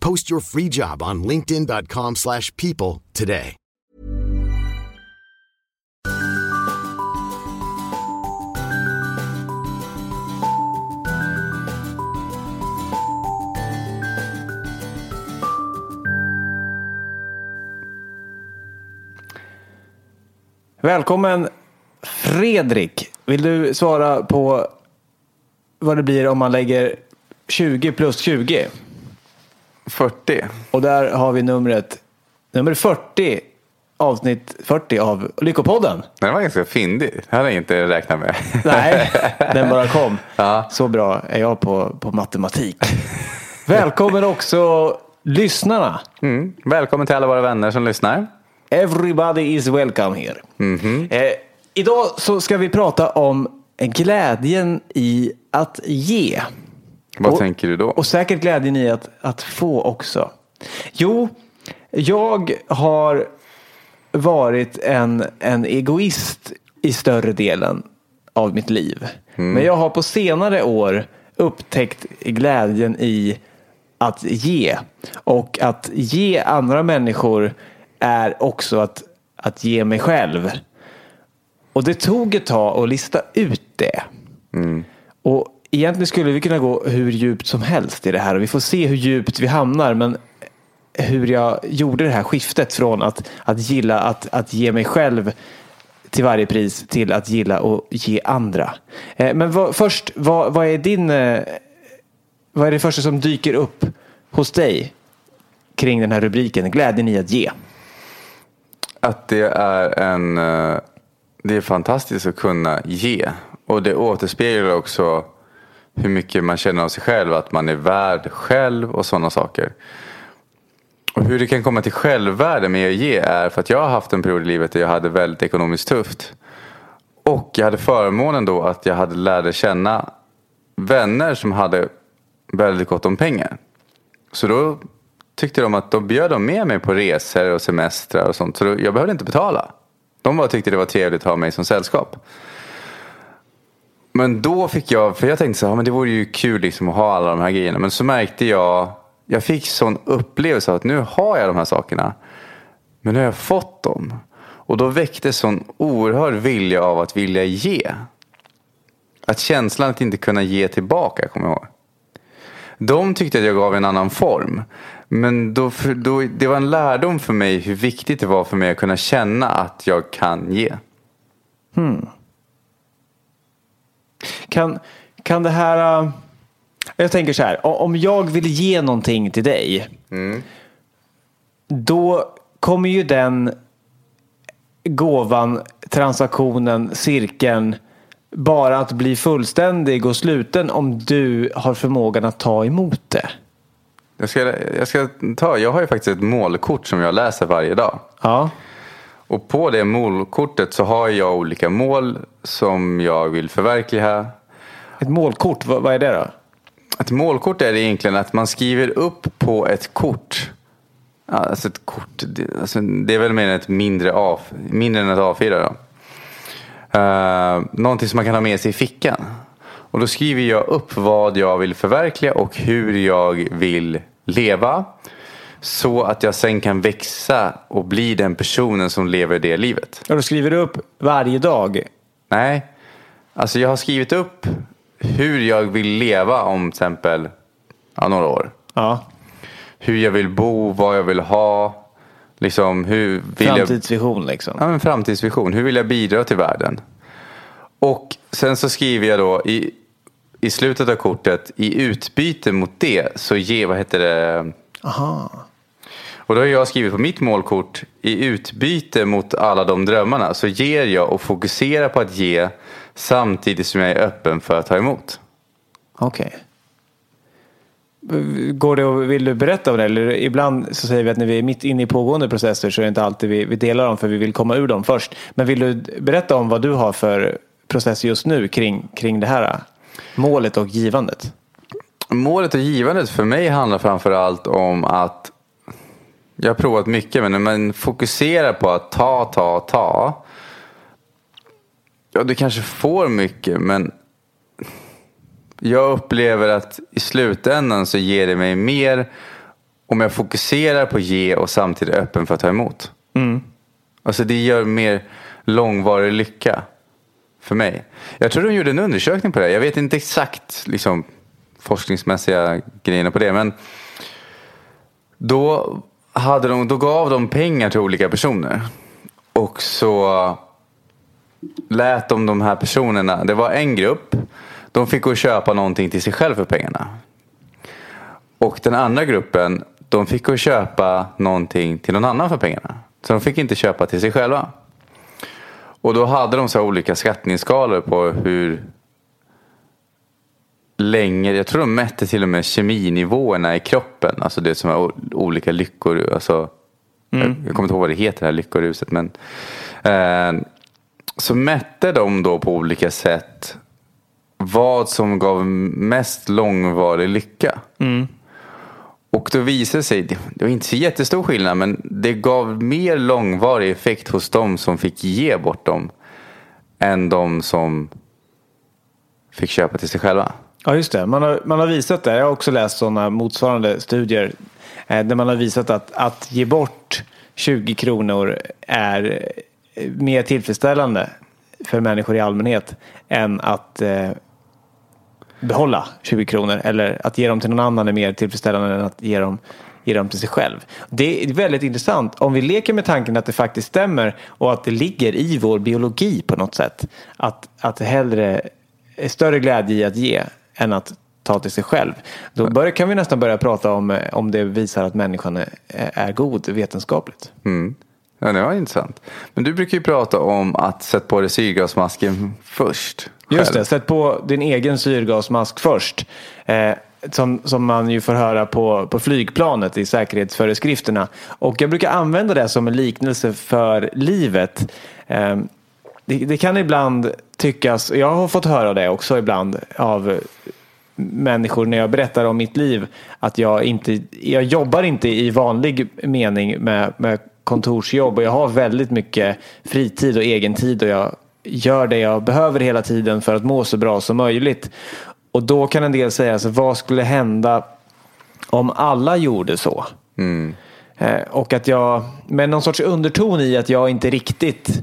Post your free job on linkedin.com slash people today. Välkommen Fredrik. Vill du svara på vad det blir om man lägger 20 plus 20? 40. Och där har vi numret, nummer 40, avsnitt 40 av Lyckopodden. Den var ganska fyndig. Det hade jag inte räknat med. Nej, den bara kom. Ja. Så bra är jag på, på matematik. Välkommen också lyssnarna. Mm. Välkommen till alla våra vänner som lyssnar. Everybody is welcome here. Eh, idag så ska vi prata om glädjen i att ge. Vad Och- tänker du då? Och säkert glädjen i att, att få också. Jo, jag har varit en, en egoist i större delen av mitt liv. Men jag har på senare år upptäckt glädjen i att ge. Och att ge andra människor är också att, att ge mig själv. Och det tog ett tag att lista ut det. Och egentligen skulle vi kunna gå hur djupt som helst i det här och vi får se hur djupt vi hamnar. Men hur jag gjorde det här skiftet från att, att gilla att, att ge mig själv till varje pris till att gilla och ge andra. Eh, men vad, först, vad, vad är din... Eh, vad är det första som dyker upp hos dig kring den här rubriken? Glädjen i att ge. Att det är en... Eh, det är fantastiskt att kunna ge. Och det återspeglar också hur mycket man känner av sig själv. Att man är värd själv och sådana saker. Och hur det kan komma till självvärde med att ge är för att jag har haft en period i livet där jag hade väldigt ekonomiskt tufft. Och jag hade förmånen då att jag hade lärde känna vänner som hade väldigt gott om pengar. Så då tyckte de att då bjöd de med mig på resor och semestrar och sånt. Så då, jag behövde inte betala. De bara tyckte det var trevligt att ha mig som sällskap. Men då fick jag, för jag tänkte så här, men det vore ju kul liksom att ha alla de här grejerna. Men så märkte jag, jag fick sån upplevelse av att nu har jag de här sakerna. Men nu har jag fått dem. Och då väcktes sån oerhörd vilja av att vilja ge. Att känslan att inte kunna ge tillbaka, kommer jag ihåg. De tyckte att jag gav en annan form. Men då, då, det var en lärdom för mig hur viktigt det var för mig att kunna känna att jag kan ge. Hmm. Kan, kan det här... äh, Jag tänker så här, om jag vill ge någonting till dig. Då kommer ju den gåvan, transaktionen, cirkeln bara att bli fullständig och sluten om du har förmågan att ta emot det. Jag ska, jag ska ta, jag har ju faktiskt ett målkort som jag läser varje dag. Ja, Och på det målkortet så har jag olika mål som jag vill förverkliga. ett målkort, vad, är det då? Ett målkort är egentligen att man skriver upp på ett kort. Alltså ett kort, det, alltså det är väl mer än ett mindre, A, mindre än ett A4 då. Uh, någonting som man kan ha med sig i fickan. Och då skriver jag upp vad jag vill förverkliga och hur jag vill leva. Så att jag sen kan växa och bli den personen som lever det livet. Och då skriver du upp varje dag? Nej, alltså jag har skrivit upp hur jag vill leva om till exempel ja, några år. Ja. Hur jag vill bo, vad jag vill ha. Liksom, hur vill framtidsvision jag... liksom. Ja, en framtidsvision. Hur vill jag bidra till världen? Och sen så skriver jag då i, i slutet av kortet i utbyte mot det så ge, vad heter det? Aha. Och då har jag skrivit på mitt målkort i utbyte mot alla de drömmarna så ger jag och fokuserar på att ge samtidigt som jag är öppen för att ta emot. Okej. Okay. Går det och vill du berätta om det? Eller ibland så säger vi att när vi är mitt inne i pågående processer så är det inte alltid vi, vi delar dem för vi vill komma ur dem först. Men vill du berätta om vad du har för process just nu kring, kring det här målet och givandet? Målet och givandet för mig handlar framför allt om att jag har provat mycket men när man fokuserar på att ta, ta, ta. Ja, du kanske får mycket men jag upplever att i slutändan så ger det mig mer om jag fokuserar på att ge och samtidigt är öppen för att ta emot. Mm. Alltså det gör mer långvarig lycka för mig. Jag tror de gjorde en undersökning på det. Jag vet inte exakt liksom, forskningsmässiga grejerna på det. Men då, hade de, då gav de pengar till olika personer. Och så lät de de här personerna, det var en grupp de fick gå och köpa någonting till sig själv för pengarna. Och den andra gruppen, de fick gå och köpa någonting till någon annan för pengarna. Så de fick inte köpa till sig själva. Och då hade de så olika skattningsskalor på hur länge, jag tror de mätte till och med keminivåerna i kroppen. Alltså det som är olika lyckor. Alltså, mm. jag, jag kommer inte ihåg vad det heter, det här lyckoruset. Men, eh, så mätte de då på olika sätt vad som gav mest långvarig lycka. Mm. Och då visade det sig, det var inte så jättestor skillnad, men det gav mer långvarig effekt hos de som fick ge bort dem än de som fick köpa till sig själva. Ja, just det. Man har, man har visat det. Jag har också läst sådana motsvarande studier eh, där man har visat att, att ge bort 20 kronor är eh, mer tillfredsställande för människor i allmänhet än att eh, behålla 20 kronor eller att ge dem till någon annan är mer tillfredsställande än att ge dem, ge dem till sig själv. Det är väldigt intressant. Om vi leker med tanken att det faktiskt stämmer och att det ligger i vår biologi på något sätt. Att, att det hellre är större glädje i att ge än att ta till sig själv. Då bör, kan vi nästan börja prata om om det visar att människan är, är god vetenskapligt. Mm. Ja, det var intressant. Men du brukar ju prata om att sätta på dig syrgasmasken först. Just det, sätt på din egen syrgasmask först. Eh, som, som man ju får höra på, på flygplanet i säkerhetsföreskrifterna. Och jag brukar använda det som en liknelse för livet. Eh, det, det, kan ibland tyckas, jag har fått höra det också ibland av människor när jag berättar om mitt liv, att jag inte, jag jobbar inte i vanlig mening med, med kontorsjobb och jag har väldigt mycket fritid och egen tid och jag gör det jag behöver hela tiden för att må så bra som möjligt. Och då kan en del säga, alltså, vad skulle hända om alla gjorde så? Mm. Eh, och att jag, med någon sorts underton i att jag inte riktigt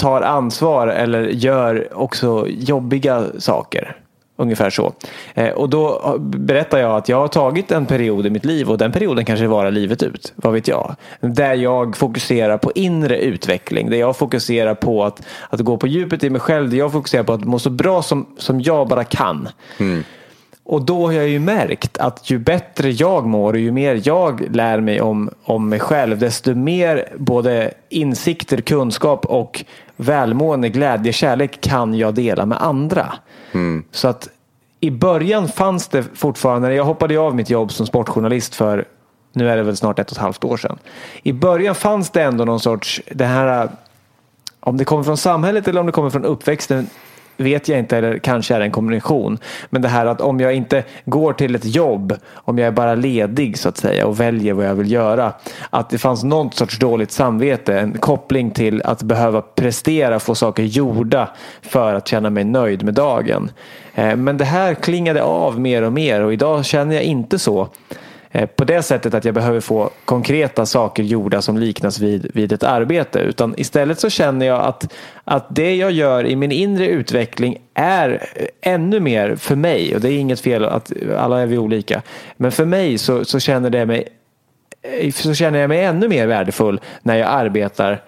tar ansvar eller gör också jobbiga saker. Ungefär så. Eh, och då berättar jag att jag har tagit en period i mitt liv och den perioden kanske varar livet ut. Vad vet jag? Där jag fokuserar på inre utveckling. Där jag fokuserar på att, att gå på djupet i mig själv. Där jag fokuserar på att må så bra som, som jag bara kan. Mm. Och då har jag ju märkt att ju bättre jag mår och ju mer jag lär mig om, om mig själv desto mer både insikter, kunskap och välmående, glädje, kärlek kan jag dela med andra. Mm. Så att i början fanns det fortfarande, jag hoppade av mitt jobb som sportjournalist för, nu är det väl snart ett och ett halvt år sedan. I början fanns det ändå någon sorts, det här, om det kommer från samhället eller om det kommer från uppväxten, vet jag inte, eller kanske är det en kombination. Men det här att om jag inte går till ett jobb, om jag är bara ledig så att säga och väljer vad jag vill göra. Att det fanns någon sorts dåligt samvete, en koppling till att behöva prestera, få saker gjorda för att känna mig nöjd med dagen. Eh, men det här klingade av mer och mer och idag känner jag inte så. Eh, på det sättet att jag behöver få konkreta saker gjorda som liknas vid, vid ett arbete. Utan istället så känner jag att, att det jag gör i min inre utveckling är eh, ännu mer för mig. Och det är inget fel att alla är vi olika. Men för mig så, så, känner, det mig, eh, så känner jag mig ännu mer värdefull när jag arbetar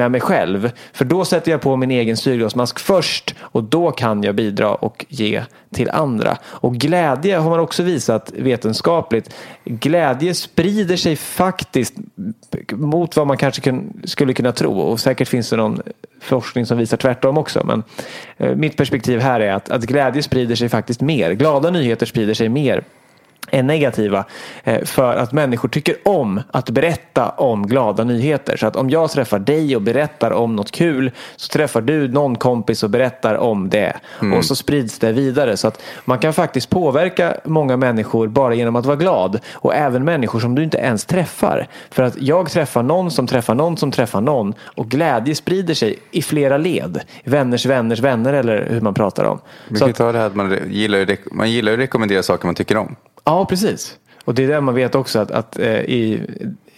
med mig själv. För då sätter jag på min egen syrgasmask först och då kan jag bidra och ge till andra. Och glädje har man också visat vetenskapligt. Glädje sprider sig faktiskt mot vad man kanske skulle kunna tro. Och säkert finns det någon forskning som visar tvärtom också. Men eh, mitt perspektiv här är att, att glädje sprider sig faktiskt mer. Glada nyheter sprider sig mer är negativa eh, för att människor tycker om att berätta om glada nyheter. Så att om jag träffar dig och berättar om något kul så träffar du någon kompis och berättar om det. Mm. Och så sprids det vidare. Så att man kan faktiskt påverka många människor bara genom att vara glad. Och även människor som du inte ens träffar. För att jag träffar någon som träffar någon som träffar någon och glädje sprider sig i flera led. Vänners vänners vänner eller hur man pratar om. Man kan ta det här att man gillar, man gillar att rekommendera saker man tycker om. Ja, precis. Och det är det man vet också att, att eh, i,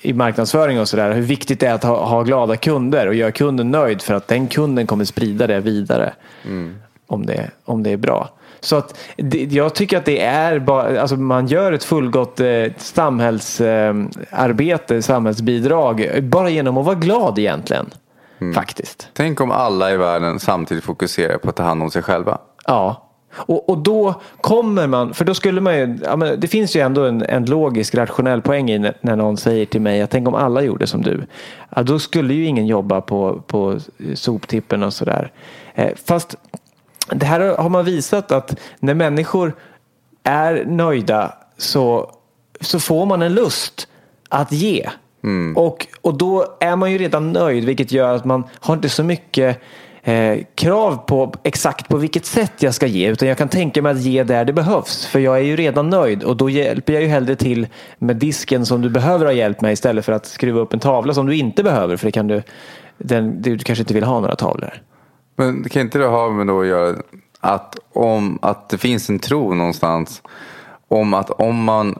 i marknadsföring och sådär hur viktigt det är att ha, ha, glada kunder och göra kunden nöjd för att den kunden kommer sprida det vidare. Mm. Om, det, om det är bra. Så att det, jag tycker att det är bara, alltså man gör ett fullgott eh, samhällsarbete, eh, samhällsbidrag bara genom att vara glad egentligen. Mm. Faktiskt. Tänk om alla i världen samtidigt fokuserar på att ta hand om sig själva. Ja, och, och då kommer man, för då skulle man ju, ja, men det finns ju ändå en, en logisk rationell poäng i när, när någon säger till mig att tänk om alla gjorde som du. Ja, då skulle ju ingen jobba på, på soptippen och sådär. Eh, fast det här har man visat att när människor är nöjda så, så får man en lust att ge. Mm. Och, och då är man ju redan nöjd vilket gör att man har inte så mycket eh, krav på exakt på vilket sätt jag ska ge utan jag kan tänka mig att ge där det behövs. För jag är ju redan nöjd och då hjälper jag ju hellre till med disken som du behöver ha hjälp med istället för att skruva upp en tavla som du inte behöver för det kan du, den, du kanske inte vill ha några tavlor. Men kan inte det ha med då att göra att, om, att det finns en tro någonstans om att om man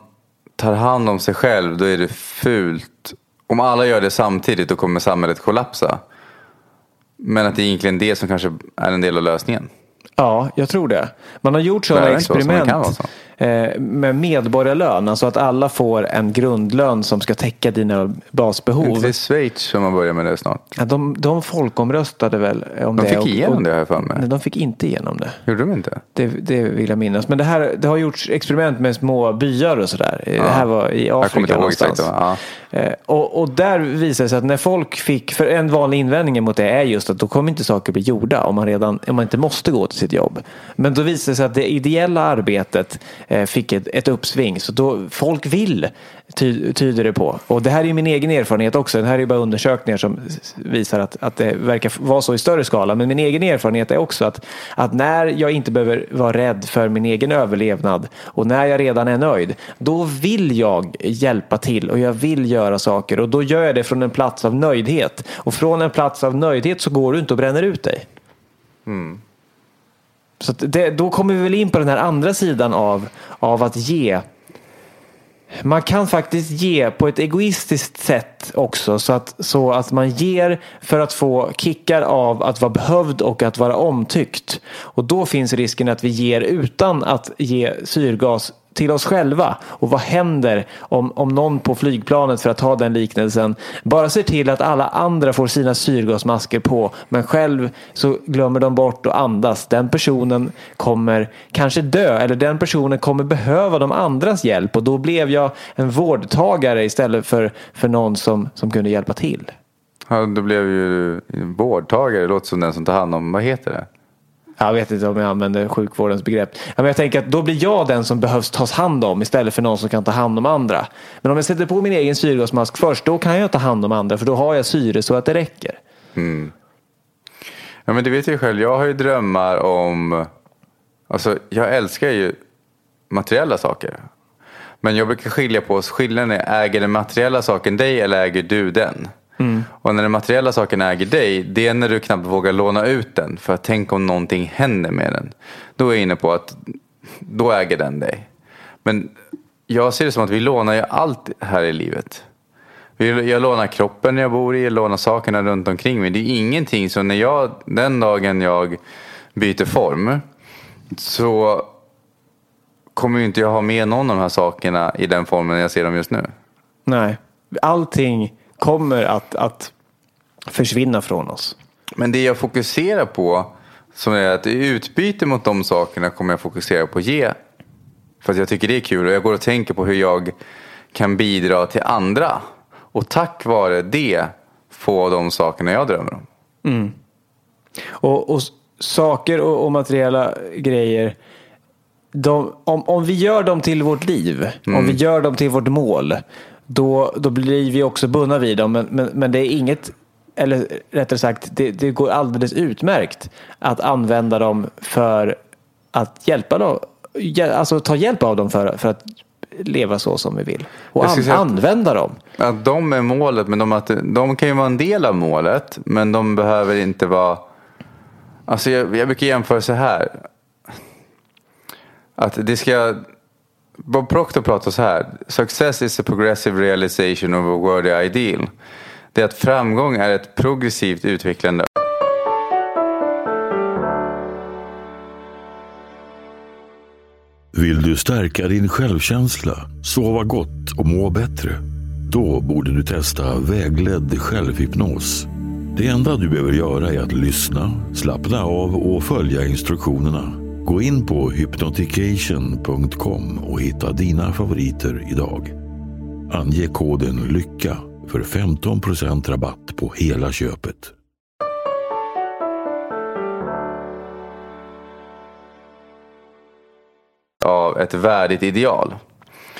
tar hand om sig själv då är det fult. Om alla gör det samtidigt då kommer samhället kollapsa. Men att det är egentligen det som kanske är en del av lösningen. Ja, jag tror det. Man har gjort sådana experiment så, med medborgarlön, alltså att alla får en grundlön som ska täcka dina basbehov. Inte i Schweiz som man börjar med det snart? Ja, de, de folkomröstade väl om de det. De fick igenom och, det här för mig. Nej, de fick inte igenom det. Gjorde de inte? Det, det vill jag minnas. Men det, här, det har gjorts experiment med små byar och sådär. Ja. Det här var i Afrika någonstans. Exakt, ja. Eh, och, och där visade det sig att när folk fick, för en vanlig invändning mot det är just att då kommer inte saker bli gjorda om man, redan, om man inte måste gå till sitt jobb. Men då visade det sig att det ideella arbetet Eh, Eh, fick ett, ett uppsving. Så då, folk vill, ty, tyder det på. Och det här är min egen erfarenhet också. Det här är bara undersökningar som visar att, att det verkar vara så i större skala. Men min egen erfarenhet är också att, att när jag inte behöver vara rädd för min egen överlevnad och när jag redan är nöjd, då vill jag hjälpa till och jag vill göra saker. Och då gör jag det från en plats av nöjdhet. Och från en plats av nöjdhet så går du inte och bränner ut dig. Mm. Så det, då kommer vi väl in på den här andra sidan av, av att ge. Man kan faktiskt ge på ett egoistiskt sätt också så att, så att man ger för att få kickar av att vara behövd och att vara omtyckt. Och då finns risken att vi ger utan att ge syrgas till oss själva. Och vad händer om, om någon på flygplanet, för att ta den liknelsen, bara ser till att alla andra får sina syrgasmasker på, men själv så glömmer de bort att andas. Den personen kommer kanske dö, eller den personen kommer behöva de andras hjälp och då blev jag en vårdtagare istället för, för någon som, som kunde hjälpa till. Ja, då blev ju vårdtagare, det låter som den som tar hand om, vad heter det? Jag vet inte om jag använder sjukvårdens begrepp. Men jag tänker att då blir jag den som behövs tas hand om istället för någon som kan ta hand om andra. Men om jag sätter på min egen syrgasmask först, då kan jag ta hand om andra för då har jag syre så att det räcker. Mm. Ja men det vet ju själv, jag har ju drömmar om, alltså jag älskar ju materiella saker. Men jag brukar skilja på, oss. skillnaden är, äger den materiella saken dig eller äger du den? Mm. Och när den materiella saken äger dig, det är när du knappt vågar låna ut den. För att tänk om någonting händer med den. Då är jag inne på att då äger den dig. Men jag ser det som att vi lånar ju allt här i livet. Jag lånar kroppen jag bor i, jag lånar sakerna runt omkring mig. Det är ingenting som när jag, den dagen jag byter form så kommer ju inte jag ha med någon av de här sakerna i den formen jag ser dem just nu. Nej, allting kommer att, att försvinna från oss. Men det jag fokuserar på, som är att i utbyte mot de sakerna kommer jag fokusera på att ge. För att jag tycker det är kul och jag går och tänker på hur jag kan bidra till andra. Och tack vare det få de sakerna jag drömmer om. Och, och s- saker och, och materiella grejer. De, om, om vi gör dem till vårt liv, om vi gör dem till vårt mål, då, då blir vi också bundna vid dem. Men, men, men det är inget, eller rättare sagt, det, det går alldeles utmärkt att använda dem för att hjälpa dem. Alltså ta hjälp av dem för, för att leva så som vi vill. Och an, använda dem. Att de är målet, men de, att, de kan ju vara en del av målet. Men de behöver inte vara... Alltså jag, jag brukar jämföra så här. Att det ska... Bob Proctor pratar så här. Success is a progressive realization of a worthy ideal. Det är att framgång är ett progressivt utvecklande Vill du stärka din självkänsla, sova gott och må bättre? Då borde du testa vägledd självhypnos. Det enda du behöver göra är att lyssna, slappna av och följa instruktionerna. Gå in på hypnotication.com och hitta dina favoriter idag. Ange koden LYCKA för 15% rabatt på hela köpet. av ett värdigt ideal.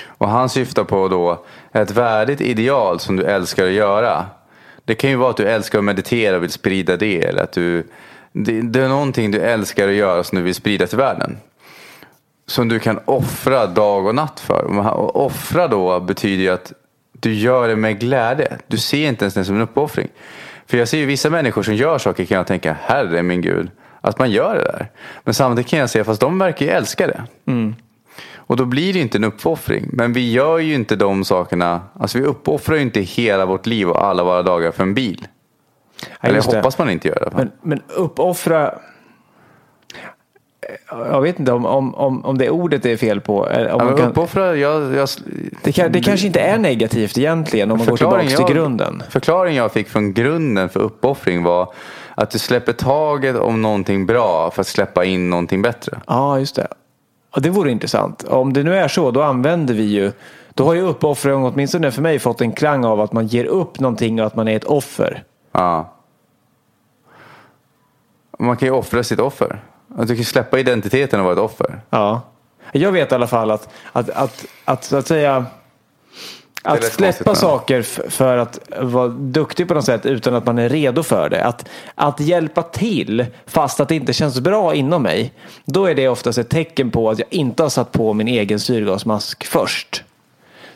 Och han syftar på då ett värdigt ideal som du älskar att göra. Det kan ju vara att du älskar att meditera och vill sprida det. Eller att du, det, det är någonting du älskar att göra som du vill sprida till världen. Som du kan offra dag och natt för. Och offra då betyder ju att du gör det med glädje. Du ser inte ens det som en uppoffring. För jag ser ju vissa människor som gör saker kan jag tänka, herre min gud, att man gör det där. Men samtidigt kan jag säga, fast de verkar ju älska det. Och då blir det inte en uppoffring. Men vi gör ju inte de sakerna, alltså vi uppoffrar ju inte hela vårt liv och alla våra dagar för en bil. Ja, Eller jag hoppas man inte gör det. Men, men uppoffra. Jag vet inte om, om, om, om det ordet är fel på. Om ja, man kan, uppoffra, jag, jag, det, kan, det kanske inte är negativt egentligen om man går tillbaka till jag, grunden. Förklaringen jag fick från grunden för uppoffring var att du släpper taget om någonting bra för att släppa in någonting bättre. Ja, just det. Och det vore intressant. Om det nu är så, då använder vi ju. Då har ju uppoffring åtminstone för mig fått en klang av att man ger upp någonting och att man är ett offer. Ja. Man kan ju offra sitt offer. Att du kan släppa identiteten och vara ett offer. Ja. Jag vet i alla fall att, att, att, att så att säga att släppa saker för att vara duktig på något sätt utan att man är redo för det. Att, att hjälpa till fast att det inte känns bra inom mig. Då är det oftast ett tecken på att jag inte har satt på min egen syrgasmask först.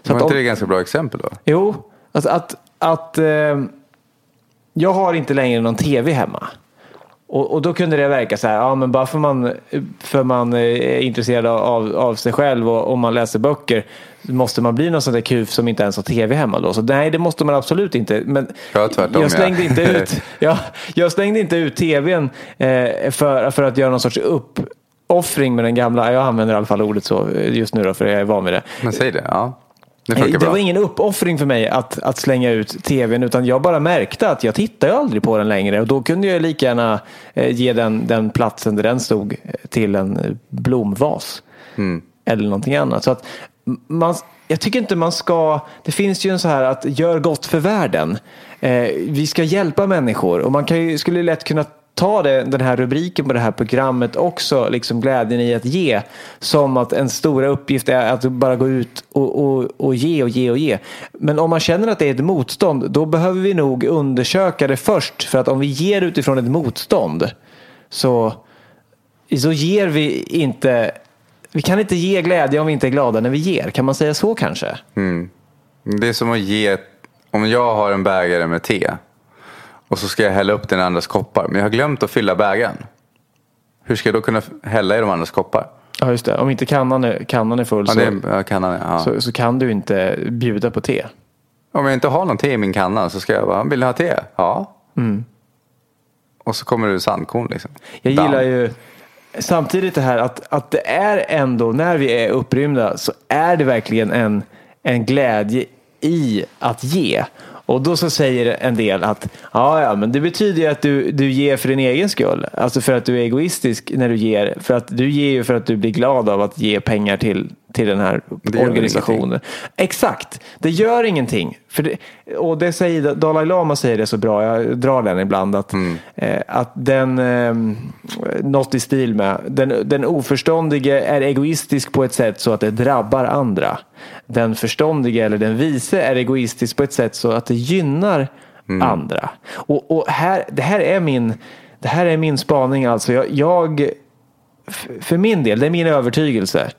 Så Var att inte om, det ett ganska bra exempel då? Jo, alltså att, att eh, jag har inte längre någon tv hemma. Och, och då kunde det verka så här, ja men bara för man, för man är intresserad av, av sig själv och om man läser böcker måste man bli någon sån där kuf som inte ens har tv hemma då. Så nej, det måste man absolut inte. Men Ja, tvärtom, jag slängde ja. inte ut, ja, jag slängde inte ut tvn eh, för, för att göra någon sorts uppoffring med den gamla, jag använder i alla fall ordet så just nu då för jag är van vid det. Men säg det. Ja. Det funkar Det bra. var ingen uppoffring för mig att, att slänga ut tvn utan jag bara märkte att jag tittar ju aldrig på den längre och då kunde jag lika gärna eh, ge den, den platsen där den stod eh, till en eh, blomvas. Mm. Eller någonting annat. Så att man, jag tycker inte man ska, det finns ju en så här att gör gott för världen. Eh, vi ska hjälpa människor och man kan ju, skulle lätt kunna ta det, den här rubriken på det här programmet också, liksom glädjen i att ge, som att en stora uppgift är att bara gå ut och, och, och ge och ge och ge. Men om man känner att det är ett motstånd, då behöver vi nog undersöka det först. För att om vi ger utifrån ett motstånd så, så ger vi inte vi kan inte ge glädje om vi inte är glada när vi ger. Kan man säga så kanske? Mm. Det är som att ge, om jag har en bägare med te och så ska jag hälla upp den andras koppar. Men jag har glömt att fylla bägaren. Hur ska jag då kunna hälla i de andras koppar? Ja just det, om inte kannan är, kannan är full Ja, så, ja, kannan, ja. så, så kan du inte bjuda på te. Om jag inte har någon te i min kanna så ska jag bara, vill ni ha te? Ja. Och så kommer det sandkorn liksom. Jag Damm. gillar ju samtidigt det här att, att det är ändå, när vi är upprymda så är det verkligen en, en glädje i att ge. Och då så säger en del att ja, ja, men det betyder ju att du, du ger för din egen skull. Alltså för att du är egoistisk när du ger. För att du ger ju för att du blir glad av att ge pengar till, till den här organisationen. Exakt, det gör ingenting. För det, och det säger, Dalai Lama säger det så bra, jag drar den ibland, att, eh, att den, eh, något i stil med, den, den oförståndige är egoistisk på ett sätt så att det drabbar andra. Den förståndige eller den vise är egoistisk på ett sätt så att det gynnar andra. Och, och här, det, här är min, det här är min spaning alltså. Jag, jag för min del, det är min övertygelse.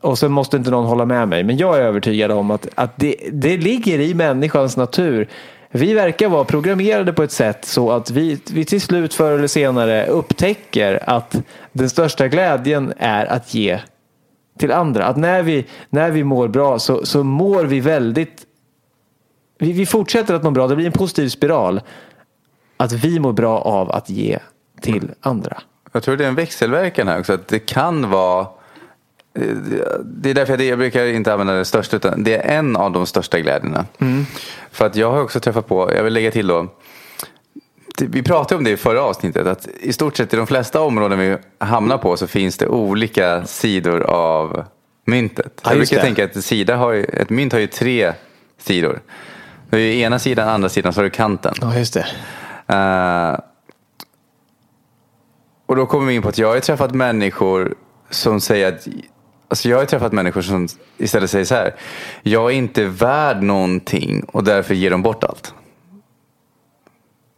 Och sen måste inte någon hålla med mig. Men jag är övertygad om att, att det, det ligger i människans natur. Vi verkar vara programmerade på ett sätt så att vi, vi till slut förr eller senare upptäcker att den största glädjen är att ge till andra. Att när vi, när vi mår bra så, så mår vi väldigt... Vi, vi fortsätter att må bra. Det blir en positiv spiral. Att vi mår bra av att ge till andra. Jag tror det är en växelverkan här också. Att det kan vara det är därför jag, jag brukar inte använda det största utan det är en av de största glädjerna. För att jag har också träffat på, jag vill lägga till då. Vi pratade om det i förra avsnittet att i stort sett i de flesta områden vi hamnar på så finns det olika sidor av myntet. Ja, jag brukar det. tänka att sida har ju, ett mynt har ju tre sidor. Det är ju ena sidan, andra sidan så har du kanten. Ja, just det. Eh, och då kommer vi in på att jag har träffat människor som säger att Alltså jag har träffat människor som istället säger så här. Jag är inte värd någonting och därför ger de bort allt.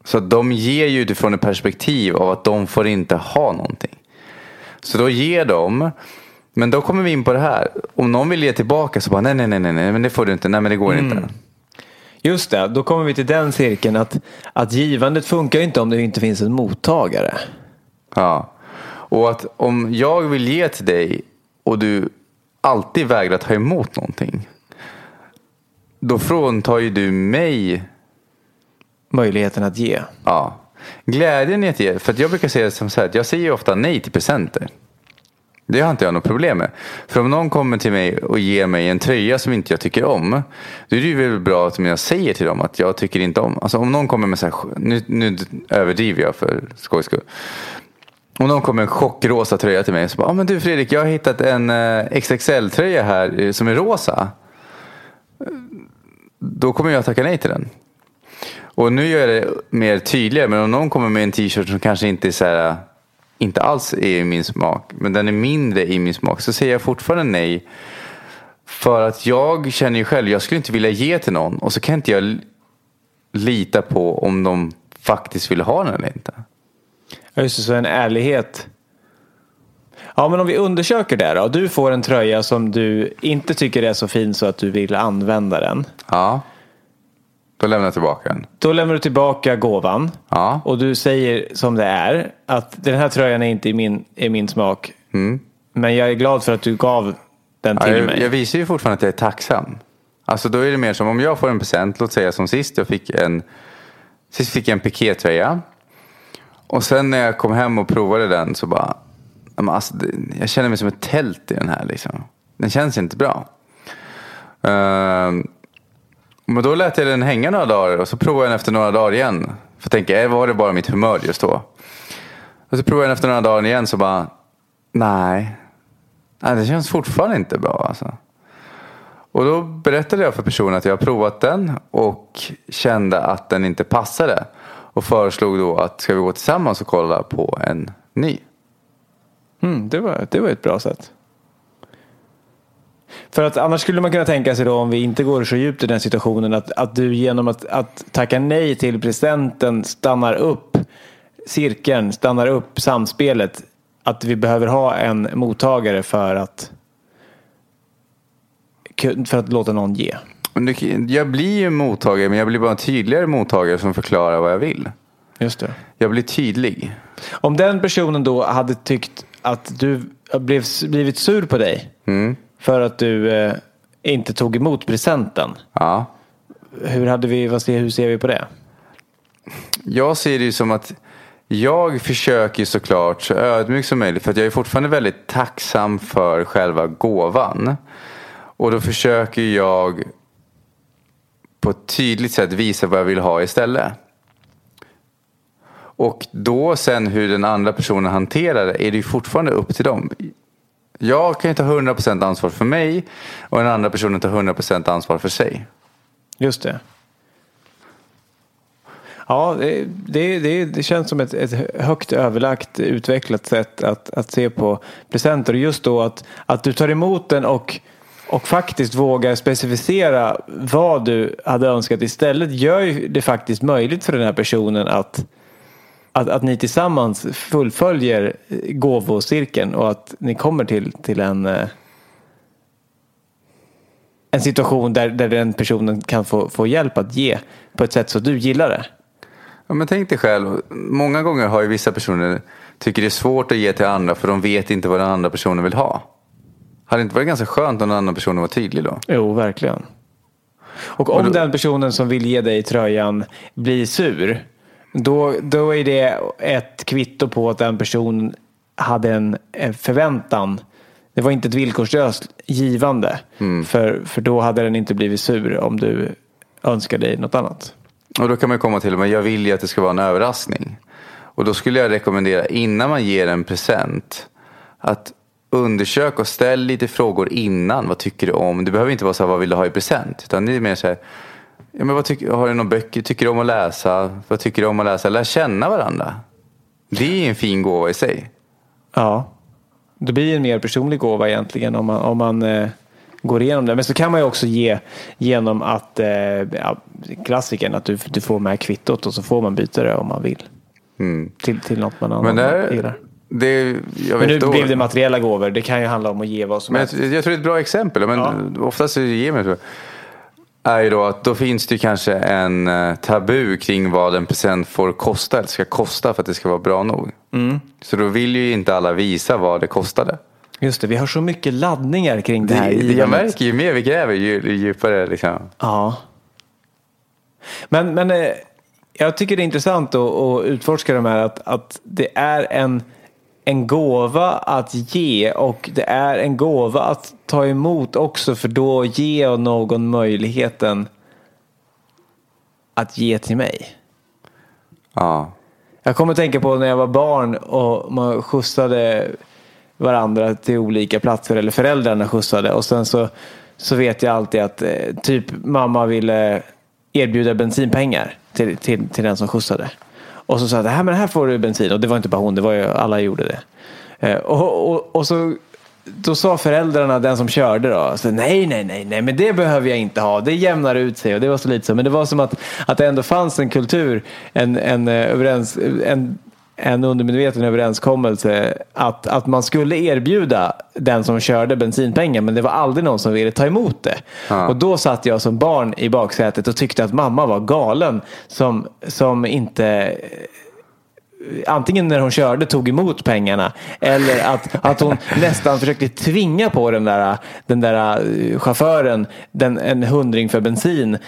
Så de ger ju utifrån ett perspektiv av att de får inte ha någonting. Så då ger de. Men då kommer vi in på det här. Om någon vill ge tillbaka så bara nej, nej, nej, nej, men det får du inte. Nej, men det går inte. Just det, då kommer vi till den cirkeln att, att givandet funkar inte om det inte finns en mottagare. Ja. Och att om jag vill ge till dig och du alltid vägrar ta emot någonting. Då fråntar ju du mig Möjligheten att ge. ja, glädjen i att ge. För att jag brukar säga det som så här, att jag säger ofta nej till presenter. Det har inte jag något problem med. För om någon kommer till mig och ger mig en tröja som inte jag tycker om. Då är det ju väl bra att jag säger till dem att jag tycker inte om. Alltså om någon kommer med så här, nu, nu överdriver jag för skojs skull. Om någon kommer med en chockrosa tröja till mig så bara, ah, men du Fredrik, jag har hittat en eh, XXL-tröja här eh, som är rosa. Då kommer jag tacka nej till den. Och nu gör jag det mer tydligare, men om någon kommer med en t-shirt som kanske inte är så här, eh, inte alls är i min smak, men den är mindre i min smak, så säger jag fortfarande nej. För att jag känner ju själv, jag skulle inte vilja ge till någon och så kan inte jag lita på om de faktiskt vill ha den eller inte. Ja, just det, så en ärlighet. Ja, men om vi undersöker det då. Du får en tröja som du inte tycker är så fin så att du vill använda den. Ja, då lämnar jag tillbaka den. Då lämnar du tillbaka gåvan. Ja, Och du säger som det är. Att den här tröjan är inte i min, i min smak. Men jag är glad för att du gav den Ja, till jag, mig. jag visar ju fortfarande att jag är tacksam. Alltså då är det mer som om jag får en present, låt säga som sist, jag fick en, sist fick jag en pikétröja. Och sen när jag kom hem och provade den så bara, alltså, jag känner mig som ett tält i den här liksom. Den känns inte bra. Uh, men då lät jag den hänga några dagar och så provade jag den efter några dagar igen. För jag tänker, var det bara mitt humör just då? Och så provade jag den efter några dagar igen så bara, nej. Nej, det känns fortfarande inte bra alltså. Och då berättade jag för personen att jag har provat den och kände att den inte passade. Och föreslog då att ska vi gå tillsammans och kolla på en ny. Mm, det, var, det var ett bra sätt. För att annars skulle man kunna tänka sig då om vi inte går så djupt i den situationen att, att du genom att, att tacka nej till presenten stannar upp cirkeln, stannar upp samspelet. Att vi behöver ha en mottagare för att, för att låta någon ge. Men Jag blir ju mottagare men jag blir bara en tydligare mottagare som förklarar vad jag vill. Just det. Jag blir tydlig. Om den personen då hade tyckt att du blev, blivit sur på dig Mm. för att du eh, inte tog emot presenten. Ja. Hur, hade vi, vad ser, hur ser vi på det? Jag ser det ju som att jag försöker såklart så ödmjukt som möjligt. För att jag är fortfarande väldigt tacksam för själva gåvan. Och då försöker jag på ett tydligt sätt visa vad jag vill ha istället. Och då sen hur den andra personen hanterar det är det ju fortfarande upp till dem. Jag kan ju ta 100% ansvar för mig och den andra personen tar 100% ansvar för sig. Just det. Ja, det, det, det, känns som ett, ett högt överlagt utvecklat sätt att, att se på presenter. Och just då att, att du tar emot den och, och faktiskt vågar specificera vad du hade önskat istället gör ju det faktiskt möjligt för den här personen att, att, att ni tillsammans fullföljer gåvocirkeln och att ni kommer till, till en eh, en situation där, där den personen kan få, få hjälp att ge på ett sätt så du gillar det. Ja, men tänk dig själv, många gånger har ju vissa personer tycker det är svårt att ge till andra för de vet inte vad den andra personen vill ha. Hade det inte varit ganska skönt om den andra personen var tydlig då? Jo, verkligen. Och om Och då- den personen som vill ge dig tröjan blir sur, då, då är det ett kvitto på att den personen hade en, en förväntan. Det var inte ett villkorslöst givande. För, för då hade den inte blivit sur om du önskar dig något annat. Och då kan man komma till, men jag vill ju att det ska vara en överraskning. Och då skulle jag rekommendera innan man ger en present att undersök och ställ lite frågor innan. Vad tycker du om? Det behöver inte vara så här, vad vill du ha i present? Utan det är mer så här, ja, men vad tycker, har du några böcker? Tycker du om att läsa? Vad tycker du om att läsa? Lär känna varandra. Det är en fin gåva i sig. Ja, det blir en mer personlig gåva egentligen om man, om man eh, går igenom det. Men så kan man ju också ge genom att, eh, ja, klassikern, att du, du får med kvittot och så får man byta det om man vill. Till, till något man det, gillar. Det, Men nu blev det materiella gåvor. Det kan ju handla om att ge vad som Men helst. jag, jag tror det är ett bra exempel. Men Oftast är det ge mig, tror jag, är ju då att då finns det kanske en eh, tabu kring vad en present får kosta eller ska kosta för att det ska vara bra nog. Mm. Så då vill ju inte alla visa vad det kostade. Just det, vi har så mycket laddningar kring det Det, här. det, jag märker ju mer vi gräver ju, ju djupare liksom. Ja. Men, men eh, jag tycker det är intressant att, att utforska de här att, att det är en, en gåva att ge och det är en gåva att ta emot också för då ger någon möjligheten att ge till mig. Ja. Jag kommer att tänka på när jag var barn och man skjutsade varandra till olika platser eller föräldrarna skjutsade och sen så, så vet jag alltid att eh, typ mamma ville erbjuda bensinpengar till, till, till den som skjutsade. Och så sa jag, här, men här får du bensin och det var inte bara hon, det var ju alla gjorde det. Eh, och, och, och så då sa föräldrarna, den som körde då, så, nej, nej, nej, nej, men det behöver jag inte ha. Det jämnar ut sig och det var så lite så. Men det var som att, att det ändå fanns en kultur, en, en, eh, överens, en, en undermedveten överenskommelse att, att man skulle erbjuda den som körde bensinpengar men det var aldrig någon som ville ta emot det. Och då satt jag som barn i baksätet och tyckte att mamma var galen som, som inte antingen när hon körde tog emot pengarna eller att, att hon nästan försökte tvinga på den där, den där eh, chauffören den, en hundring för bensin.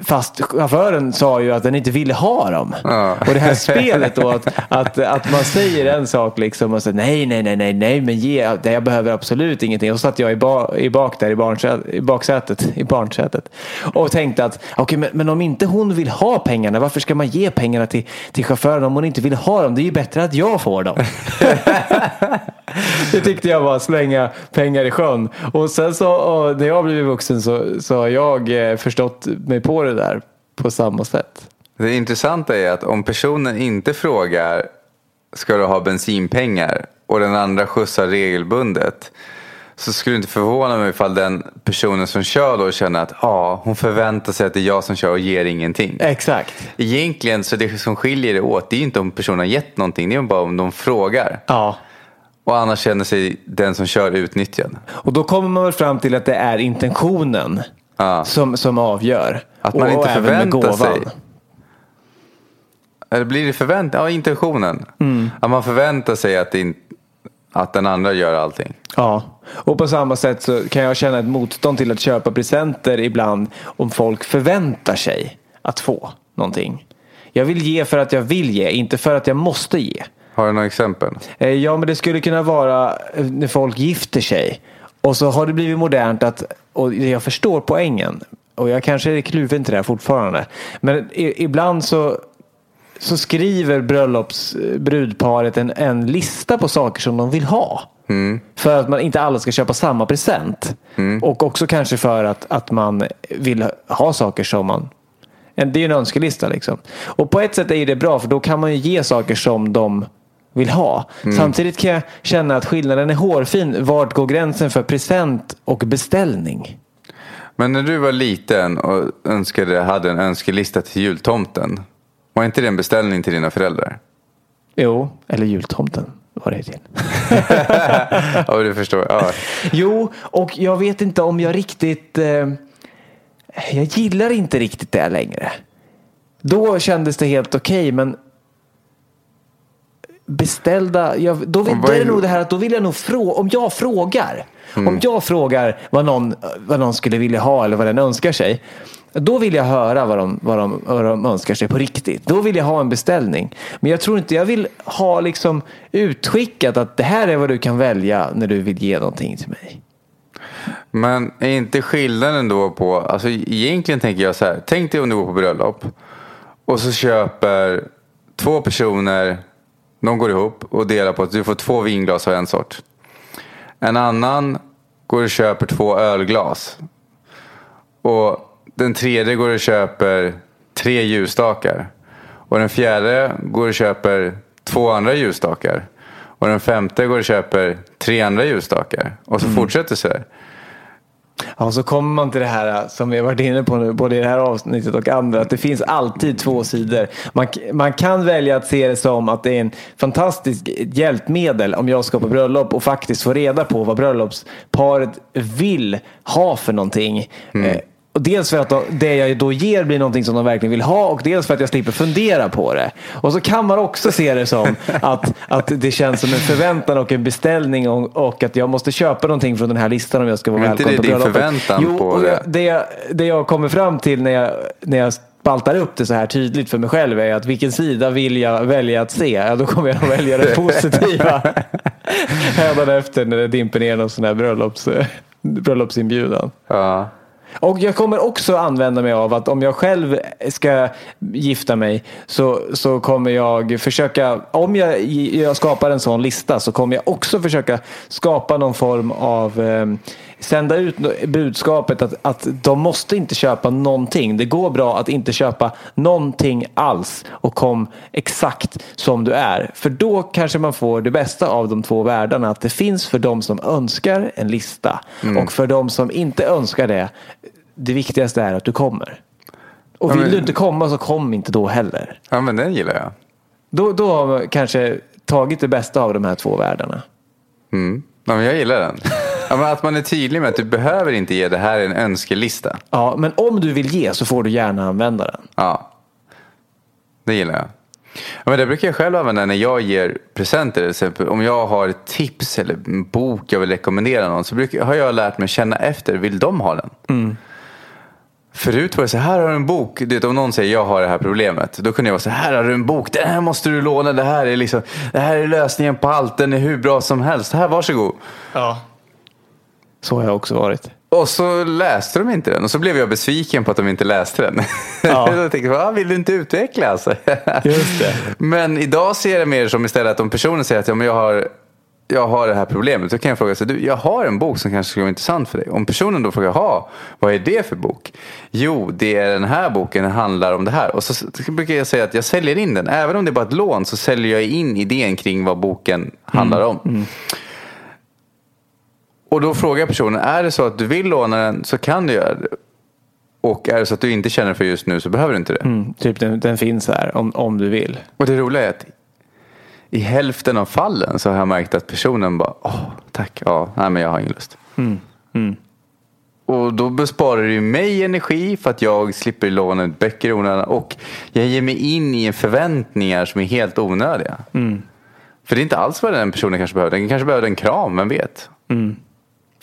Fast chauffören sa ju att den inte ville ha dem. Ja. Och det här spelet då att, att, att man säger en sak liksom och säger nej, nej, nej, nej, nej, men ge, det, jag behöver absolut ingenting. Och så satt jag i, ba, i bak där i, barnsätet, i baksätet, i barnsätet och tänkte att okej, men, men om inte hon vill ha pengarna, varför ska man ge pengarna till, till chauffören om hon inte vill ha dem? Det är ju bättre att jag får dem. det tyckte jag var att slänga pengar i sjön. Och sen så och när jag blev vuxen så, så har jag eh, förstått mig på det där på samma sätt. Det intressanta är att om personen inte frågar ska du ha bensinpengar och den andra skjutsar regelbundet så skulle det inte förvåna mig ifall den personen som kör då känner att ah, hon förväntar sig att det är jag som kör och ger ingenting. Exakt. Egentligen så det som skiljer det åt det är inte om personen har gett någonting, det är bara om de frågar. Ja. Och annars känner sig den som kör utnyttjad. Och då kommer man väl fram till att det är intentionen Ja. som, som avgör. Att man och, inte och förväntar sig. Eller blir det förväntan? Ja, intentionen. Mm. Att man förväntar sig att, in, att den andra gör allting. Ja, och på samma sätt så kan jag känna ett motstånd till att köpa presenter ibland om folk förväntar sig att få någonting. Jag vill ge för att jag vill ge, inte för att jag måste ge. Har du några exempel? Eh, Ja, men det skulle kunna vara eh, när folk gifter sig. Och så har det blivit modernt att, och jag förstår poängen. Och jag kanske är kluven till det här fortfarande. Men ibland så, så skriver bröllopsbrudparet en, en lista på saker som de vill ha. För att man inte alla ska köpa samma present. Och också kanske för att, att man vill ha saker som man det är ju en önskelista liksom. Och på ett sätt är det bra för då kan man ju ge saker som de vill ha. Samtidigt kan jag känna att skillnaden är hårfin. Vart går gränsen för present och beställning? Men när du var liten och önskade, hade en önskelista till jultomten. Var inte det en beställning till dina föräldrar? Jo, eller jultomten var det till. Ja, du förstår. Ja. Jo, och jag vet inte om jag riktigt... Eh, jag gillar inte riktigt det längre. Då kändes det helt okej, men beställda... Jag, då vill, det är är- nog det här att då vill jag nog fråga... Om jag frågar. Om jag frågar vad någon, vad någon skulle vilja ha eller vad den önskar sig. Då vill jag höra vad de, vad, de, vad de önskar sig på riktigt. Då vill jag ha en beställning. Men jag tror inte jag vill ha liksom utskickat att det här är vad du kan välja när du vill ge någonting till mig. Men är inte skillnaden då på, alltså egentligen tänker jag så här, tänk dig om du går på bröllop och så köper två personer, de går ihop och delar på att du får två vinglas av en sort. En annan går och köper två ölglas. Och den tredje går och köper tre ljusstakar. Och den fjärde går och köper två andra ljusstakar. Och den femte går och köper tre andra ljusstakar. Och så fortsätter så här. Ja, så kommer man till det här som vi har varit inne på nu, både i det här avsnittet och andra, att det finns alltid två sidor. Man, man kan välja att se det som att det är en fantastisk hjälpmedel om jag ska på bröllop och faktiskt få reda på vad bröllopsparet vill ha för någonting. Eh, och dels för att det jag då ger blir någonting som de verkligen vill ha och dels för att jag slipper fundera på det. Och så kan man också se det som att, att det känns som en förväntan och en beställning och, och att jag måste köpa någonting från den här listan om jag ska vara Men inte välkommen det på din bröllopet. förväntan jo, på det? jag, det, jag, det jag kommer fram till när jag, när jag spaltar upp det så här tydligt för mig själv är att vilken sida vill jag välja att se? Ja, då kommer jag nog välja det positiva. Hädanefter när det dimper ner någon sån här bröllops, bröllopsinbjudan. Ja. Och jag kommer också använda mig av att om jag själv ska gifta mig så, så kommer jag försöka, om jag, jag skapar en sån lista så kommer jag också försöka skapa någon form av eh, sända ut budskapet att, att de måste inte köpa någonting. Det går bra att inte köpa någonting alls och kom exakt som du är. För då kanske man får det bästa av de två världarna. Att det finns för de som önskar en lista och för de som inte önskar det. Det viktigaste är att du kommer. Och Ja, vill men- du inte komma så kom inte då heller. ja, men den gillar jag. Då, då har man kanske tagit det bästa av de här två världarna. Mm. Ja, men jag gillar den. Ja, men att man är tydlig med att du behöver inte ge det här är en önskelista. Ja, men om du vill ge så får du gärna använda den. Ja. Det gillar jag. Ja, men det brukar jag själv använda när jag ger presenter. Till exempel. Om jag har ett tips eller en bok jag vill rekommendera någon. Så brukar, har jag lärt mig känna efter. Vill de ha den? Förut var det så här har du en bok. Du vet, om någon säger jag har det här problemet. Då kunde jag vara så här har du en bok. Den här måste du låna. Det här är, liksom, det här är lösningen på allt. Den är hur bra som helst. Här, varsågod. Ja. Så har jag också varit. Och så läste de inte den och så blev jag besviken på att de inte läste den. Ja. Då tänkte jag, "Va, vill du inte utvecklas? Just det. Men idag ser jag det mer som istället att om personen säger att ja, men jag har jag har det här problemet. Då kan jag fråga, så, du, jag har en bok som kanske skulle vara intressant för dig. Om personen då frågar, jaha, vad är det för bok? Jo, det är den här boken, den handlar om det här. Och så, brukar jag säga att jag säljer in den. Även om det är bara ett lån så säljer jag in idén kring vad boken handlar om. Och då frågar personen, är det så att du vill låna den så kan du göra det. Och är det så att du inte känner för just nu så behöver du inte det. Mm, typ den, den finns här om, om du vill. Och det roliga är att i hälften av fallen så har jag märkt att personen bara, åh tack, ja, nej men jag har ingen lust. Och då besparar det mig energi för att jag slipper låna ut böcker i onödan. Och jag ger mig in i förväntningar som är helt onödiga. För det är inte alls vad den personen kanske behöver. Den kanske behöver en kram, vem vet?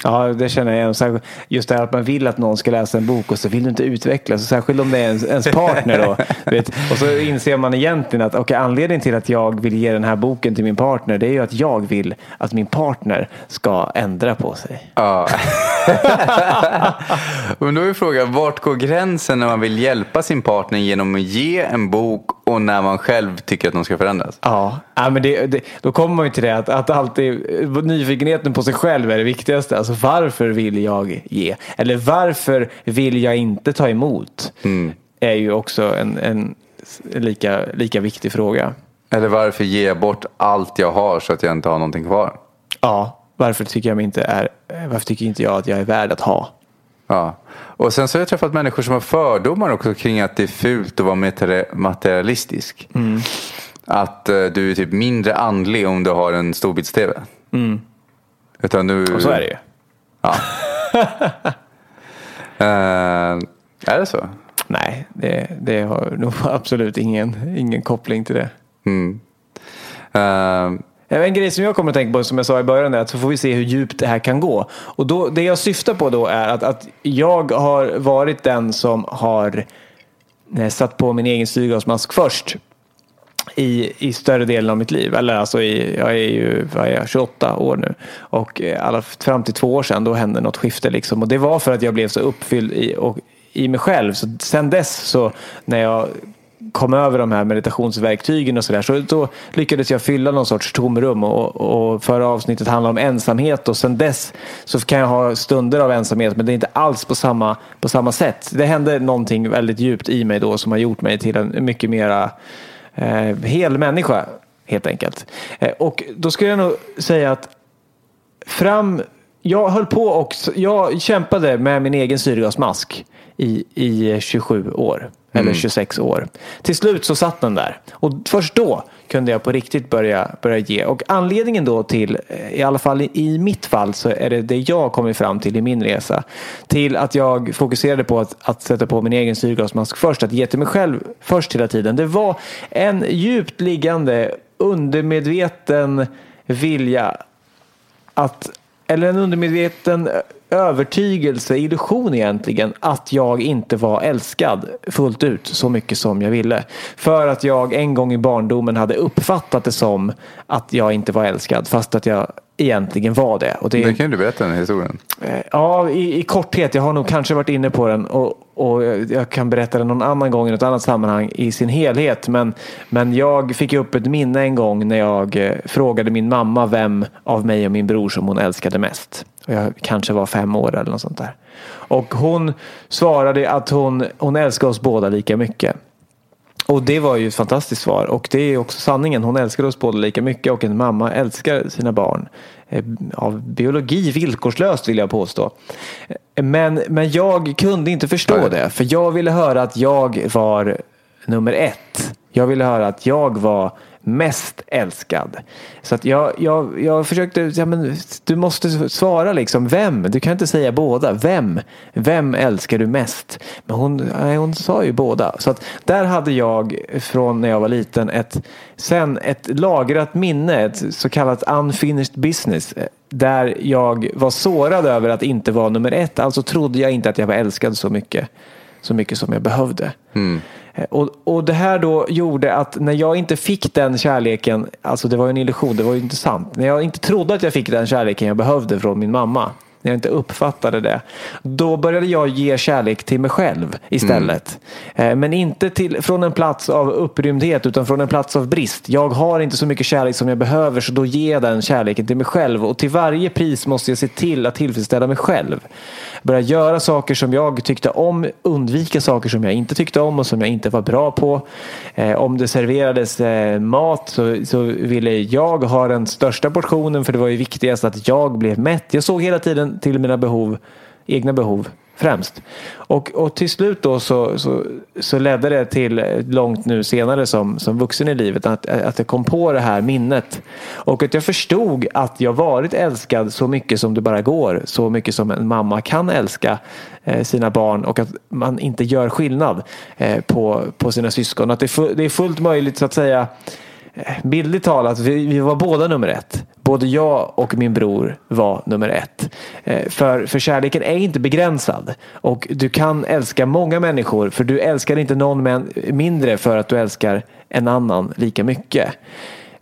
Ja, det känner jag igen. Just det här att man vill att någon ska läsa en bok och så vill du inte utvecklas. Särskilt om det är ens, ens partner. Då. Och så inser man egentligen att okay, anledningen till att jag vill ge den här boken till min partner det är ju att jag vill att min partner ska ändra på sig. Ja. Men då är frågan, vart går gränsen när man vill hjälpa sin partner genom att ge en bok och när man själv tycker att de ska förändras? Ja, ja men det, det, då kommer man ju till det att, att alltid nyfikenheten på sig själv är det viktigaste. Alltså varför vill jag ge? Eller varför vill jag inte ta emot? Är ju också en, en lika, lika viktig fråga. Eller varför ger jag bort allt jag har så att jag inte har någonting kvar? Ja, varför tycker jag inte är, varför tycker inte jag att jag är värd att ha? Ja. Och sen så har jag träffat människor som har fördomar också kring att det är fult att vara materi- materialistisk. Att eh, du är typ mindre andlig om du har en storbilds-tv. Utan du... Och så är det ju. Ja. Eh, är det så? Nej, det, det har nog absolut ingen, ingen koppling till det. Eh, En grej som jag kommer att tänka på som jag sa i början är att så får vi se hur djupt det här kan gå. Och då, det jag syftar på då är att, att jag har varit den som har satt på min egen syrgasmask först. I, I större delen av mitt liv. Eller alltså i, jag är ju jag är 28 år nu. Och eh, alla, fram till två år sedan då hände något skifte. Liksom. Och det var för att jag blev så uppfylld i, och, i mig själv. Så sen dess så när jag kom över de här meditationsverktygen och sådär. Så då lyckades jag fylla någon sorts tomrum och, och förra avsnittet handlade om ensamhet och sen dess så kan jag ha stunder av ensamhet men det är inte alls på samma, på samma sätt. Det hände någonting väldigt djupt i mig då som har gjort mig till en mycket mera eh, hel människa helt enkelt. Eh, och då skulle jag nog säga att fram jag höll på och jag kämpade med min egen syrgasmask i, i 27 år. Eller 26 år. Till slut så satt den där. Och först då kunde jag på riktigt börja, börja ge. Och anledningen då till, i alla fall i, i mitt fall, så är det det jag kommit fram till i min resa. Till att jag fokuserade på att, att sätta på min egen syrgasmask först. Att ge till mig själv först hela tiden. Det var en djupt liggande undermedveten vilja att, eller en undermedveten övertygelse, illusion egentligen, att jag inte var älskad fullt ut så mycket som jag ville. För att jag en gång i barndomen hade uppfattat det som att jag inte var älskad fast att jag egentligen var det. Och det, det kan du berätta den här historien. Eh, Ja, i, i korthet. Jag har nog kanske varit inne på den och, och jag kan berätta den någon annan gång i något annat sammanhang i sin helhet. Men, men jag fick upp ett minne en gång när jag eh, frågade min mamma vem av mig och min bror som hon älskade mest. Jag kanske var fem år eller något sånt där. Och hon svarade att hon, hon älskar oss båda lika mycket. Och det var ju ett fantastiskt svar. Och det är också sanningen. Hon älskar oss båda lika mycket och en mamma älskar sina barn. Eh, Av biologi villkorslöst vill jag påstå. Eh, Men, men jag kunde inte förstå det. För jag ville höra att jag var nummer ett. Jag ville höra att jag var mest älskad. Så att jag, jag, jag försökte, ja, men du måste svara liksom, vem? Du kan inte säga båda. Vem? Vem älskar du mest? Men hon, nej, hon sa ju båda. Så att där hade jag från när jag var liten ett, sen ett lagrat minne, ett så kallat unfinished business. Där jag var sårad över att inte vara nummer ett. Alltså trodde jag inte att jag var älskad så mycket. Så mycket som jag behövde. Mm. Eh, och, och det här då gjorde att när jag inte fick den kärleken, alltså det var ju en illusion, det var ju inte sant. När jag inte trodde att jag fick den kärleken jag behövde från min mamma när jag inte uppfattade det. Då började jag ge kärlek till mig själv istället. Eh, Men inte till, från en plats av upprymdhet utan från en plats av brist. Jag har inte så mycket kärlek som jag behöver så då ger jag den kärleken till mig själv. Och till varje pris måste jag se till att tillfredsställa mig själv. Börja göra saker som jag tyckte om, undvika saker som jag inte tyckte om och som jag inte var bra på. Eh, om det serverades eh, mat så, så ville jag ha den största portionen för det var ju viktigast att jag blev mätt. Jag såg hela tiden till mina behov, egna behov främst. Och, och till slut då så, så, så ledde det till långt nu senare som, som vuxen i livet att, att jag kom på det här minnet. Och att jag förstod att jag varit älskad så mycket som det bara går. Så mycket som en mamma kan älska eh, sina barn och att man inte gör skillnad eh, på, på sina syskon. Att det, är det är fullt möjligt så att säga Bildligt talat, vi, vi var båda nummer ett. Både jag och min bror var nummer ett. Eh, För, för kärleken är inte begränsad. Och du kan älska många människor för du älskar inte någon men, mindre för att du älskar en annan lika mycket.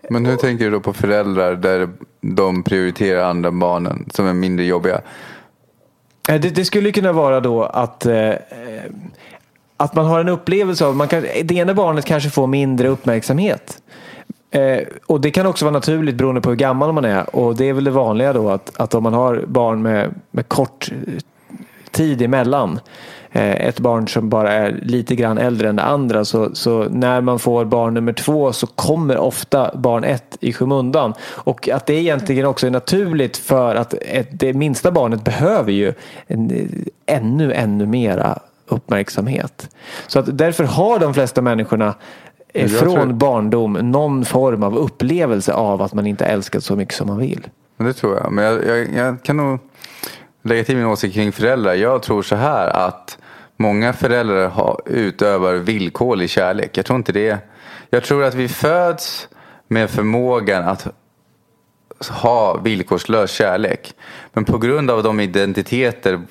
Men hur tänker du då på föräldrar där de prioriterar andra barnen som är mindre jobbiga? Eh, Det, det skulle kunna vara då att, eh, eh, att man har en upplevelse av man kan, det ena barnet kanske får mindre uppmärksamhet. Eh, och det kan också vara naturligt beroende på hur gammal man är. Och det är väl det vanliga då att, att om man har barn med, med kort eh, tid emellan. Eh, ett barn som bara är lite grann äldre än det andra. Så, så när man får barn nummer två så kommer ofta barn ett i skymundan. Och att det egentligen också är naturligt för att ett, det minsta barnet behöver ju en, ännu, ännu mera uppmärksamhet. Så att därför har de flesta människorna från tror- barndom någon form av upplevelse av att man inte älskat så mycket som man vill. Men Det tror jag. Men jag, jag, jag kan nog lägga till min åsikt kring föräldrar. Jag tror så här att många föräldrar har, utövar villkorlig kärlek. Jag tror inte det. Jag tror att vi föds med förmågan att ha villkorslös kärlek. Men på grund av de identiteter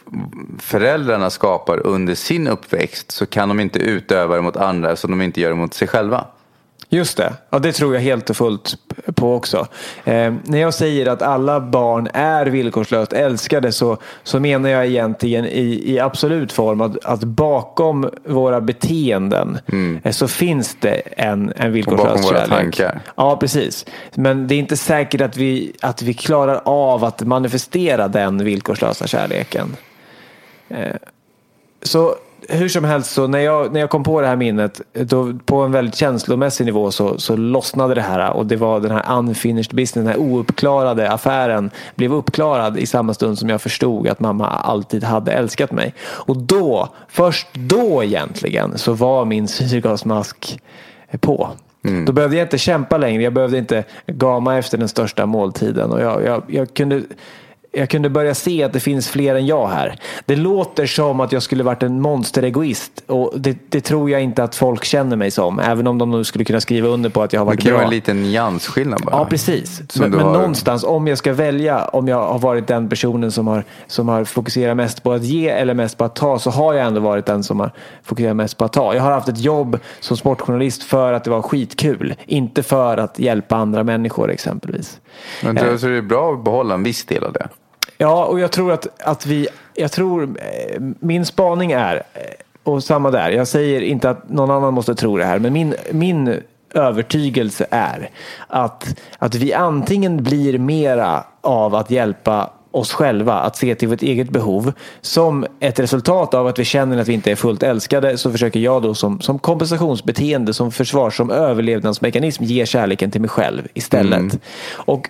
föräldrarna skapar under sin uppväxt så kan de inte utöva det mot andra som de inte gör det mot sig själva. Just det, ja, det tror jag helt och fullt på också. Eh, när jag säger att alla barn är villkorslöst älskade så, så menar jag egentligen i, i absolut form att, att bakom våra beteenden eh, så finns det en, en villkorslös Mm. bakom våra kärlek. tankar. Ja, precis. Men det är inte säkert att vi, att vi klarar av att manifestera den villkorslösa kärleken. Eh, Så hur som helst, så när jag, när jag kom på det här minnet, då, på en väldigt känslomässig nivå så, så lossnade det här. Och det var den här unfinished business, den här ouppklarade affären blev uppklarad i samma stund som jag förstod att mamma alltid hade älskat mig. Och då, först då egentligen, så var min syrgasmask på. Då behövde jag inte kämpa längre. Jag behövde inte gama efter den största måltiden. Och jag, jag, jag kunde jag kunde börja se att det finns fler än jag här. Det låter som att jag skulle varit en monsteregoist och det, det tror jag inte att folk känner mig som. Även om de nu skulle kunna skriva under på att jag har Det varit kan ju bra. vara en liten nyansskillnad bara. Ja, precis. Som Men, du men har- någonstans, om jag ska välja, om jag har varit den personen som har, som har fokuserat mest på att ge eller mest på att ta, så har jag ändå varit den som har fokuserat mest på att ta. Jag har haft ett jobb som sportjournalist för att det var skitkul, inte för att hjälpa andra människor exempelvis. Men tror det är bra att behålla en viss del av det. Ja, och jag tror att, att vi, jag tror, eh, min spaning är, eh, och samma där, jag säger inte att någon annan måste tro det här, men min, min övertygelse är att, att vi antingen blir mera av att hjälpa oss själva att se till vårt eget behov. Som ett resultat av att vi känner att vi inte är fullt älskade så försöker jag då som, som kompensationsbeteende, som försvar, som överlevnadsmekanism ge kärleken till mig själv istället. Och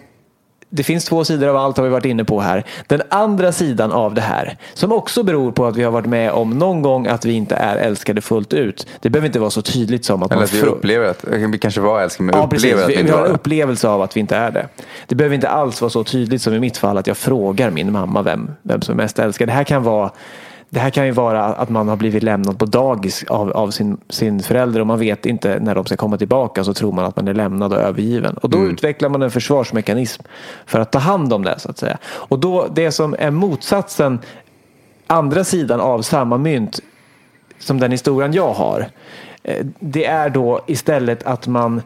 det finns två sidor av allt har vi varit inne på här. Den andra sidan av det här, som också beror på att vi har varit med om någon gång att vi inte är älskade fullt ut. Det behöver inte vara så tydligt som att Eller man att vi upplever att, vi kanske var älskade men Ja, precis. upplever att vi Vi, vi inte har var en upplevelse av att vi inte är det. Det behöver inte alls vara så tydligt som i mitt fall att jag frågar min mamma vem, vem som är mest älskad. Det här kan vara det här kan ju vara att man har blivit lämnad på dagis av, av sin, sin förälder och man vet inte när de ska komma tillbaka så tror man att man är lämnad och övergiven. Och då utvecklar man en försvarsmekanism för att ta hand om det så att säga. Och då det som är motsatsen, andra sidan av samma mynt som den historien jag har. eh, Det är då istället att man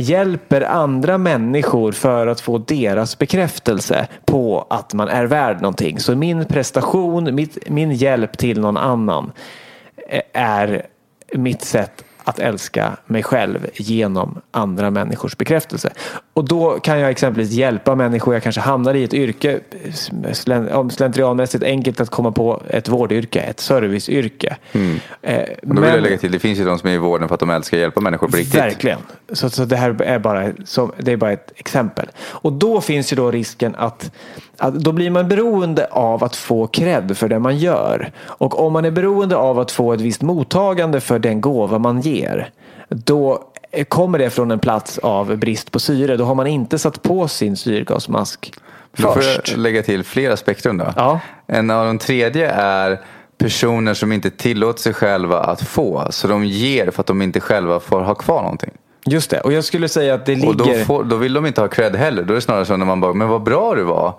hjälper andra människor för att få deras bekräftelse på att man är värd någonting. Så min prestation, mitt, min hjälp till någon annan eh, är mitt sätt att älska mig själv genom andra människors bekräftelse. Och då kan jag exempelvis hjälpa människor. Jag kanske hamnar i ett yrke, slentrianmässigt enkelt att komma på ett vårdyrke, ett serviceyrke. Mm. Eh, då vill jag lägga till, det finns ju de som är i vården för att de älskar att hjälpa människor på riktigt. Verkligen. Så, så det här är bara, så, det är bara ett exempel. Och då finns ju då risken att då blir man beroende av att få cred för det man gör. Och om man är beroende av att få ett visst mottagande för den gåva man ger, då kommer det från en plats av brist på syre. Då har man inte satt på sin syrgasmask först. Då får jag lägga till flera spektrum då. Ja. En av de tredje är personer som inte tillåter sig själva att få. Så de ger för att de inte själva får ha kvar någonting. Just det, och jag skulle säga att det ligger... Och då, får, då vill de inte ha cred heller. Då är det snarare så när man bara, men vad bra du var.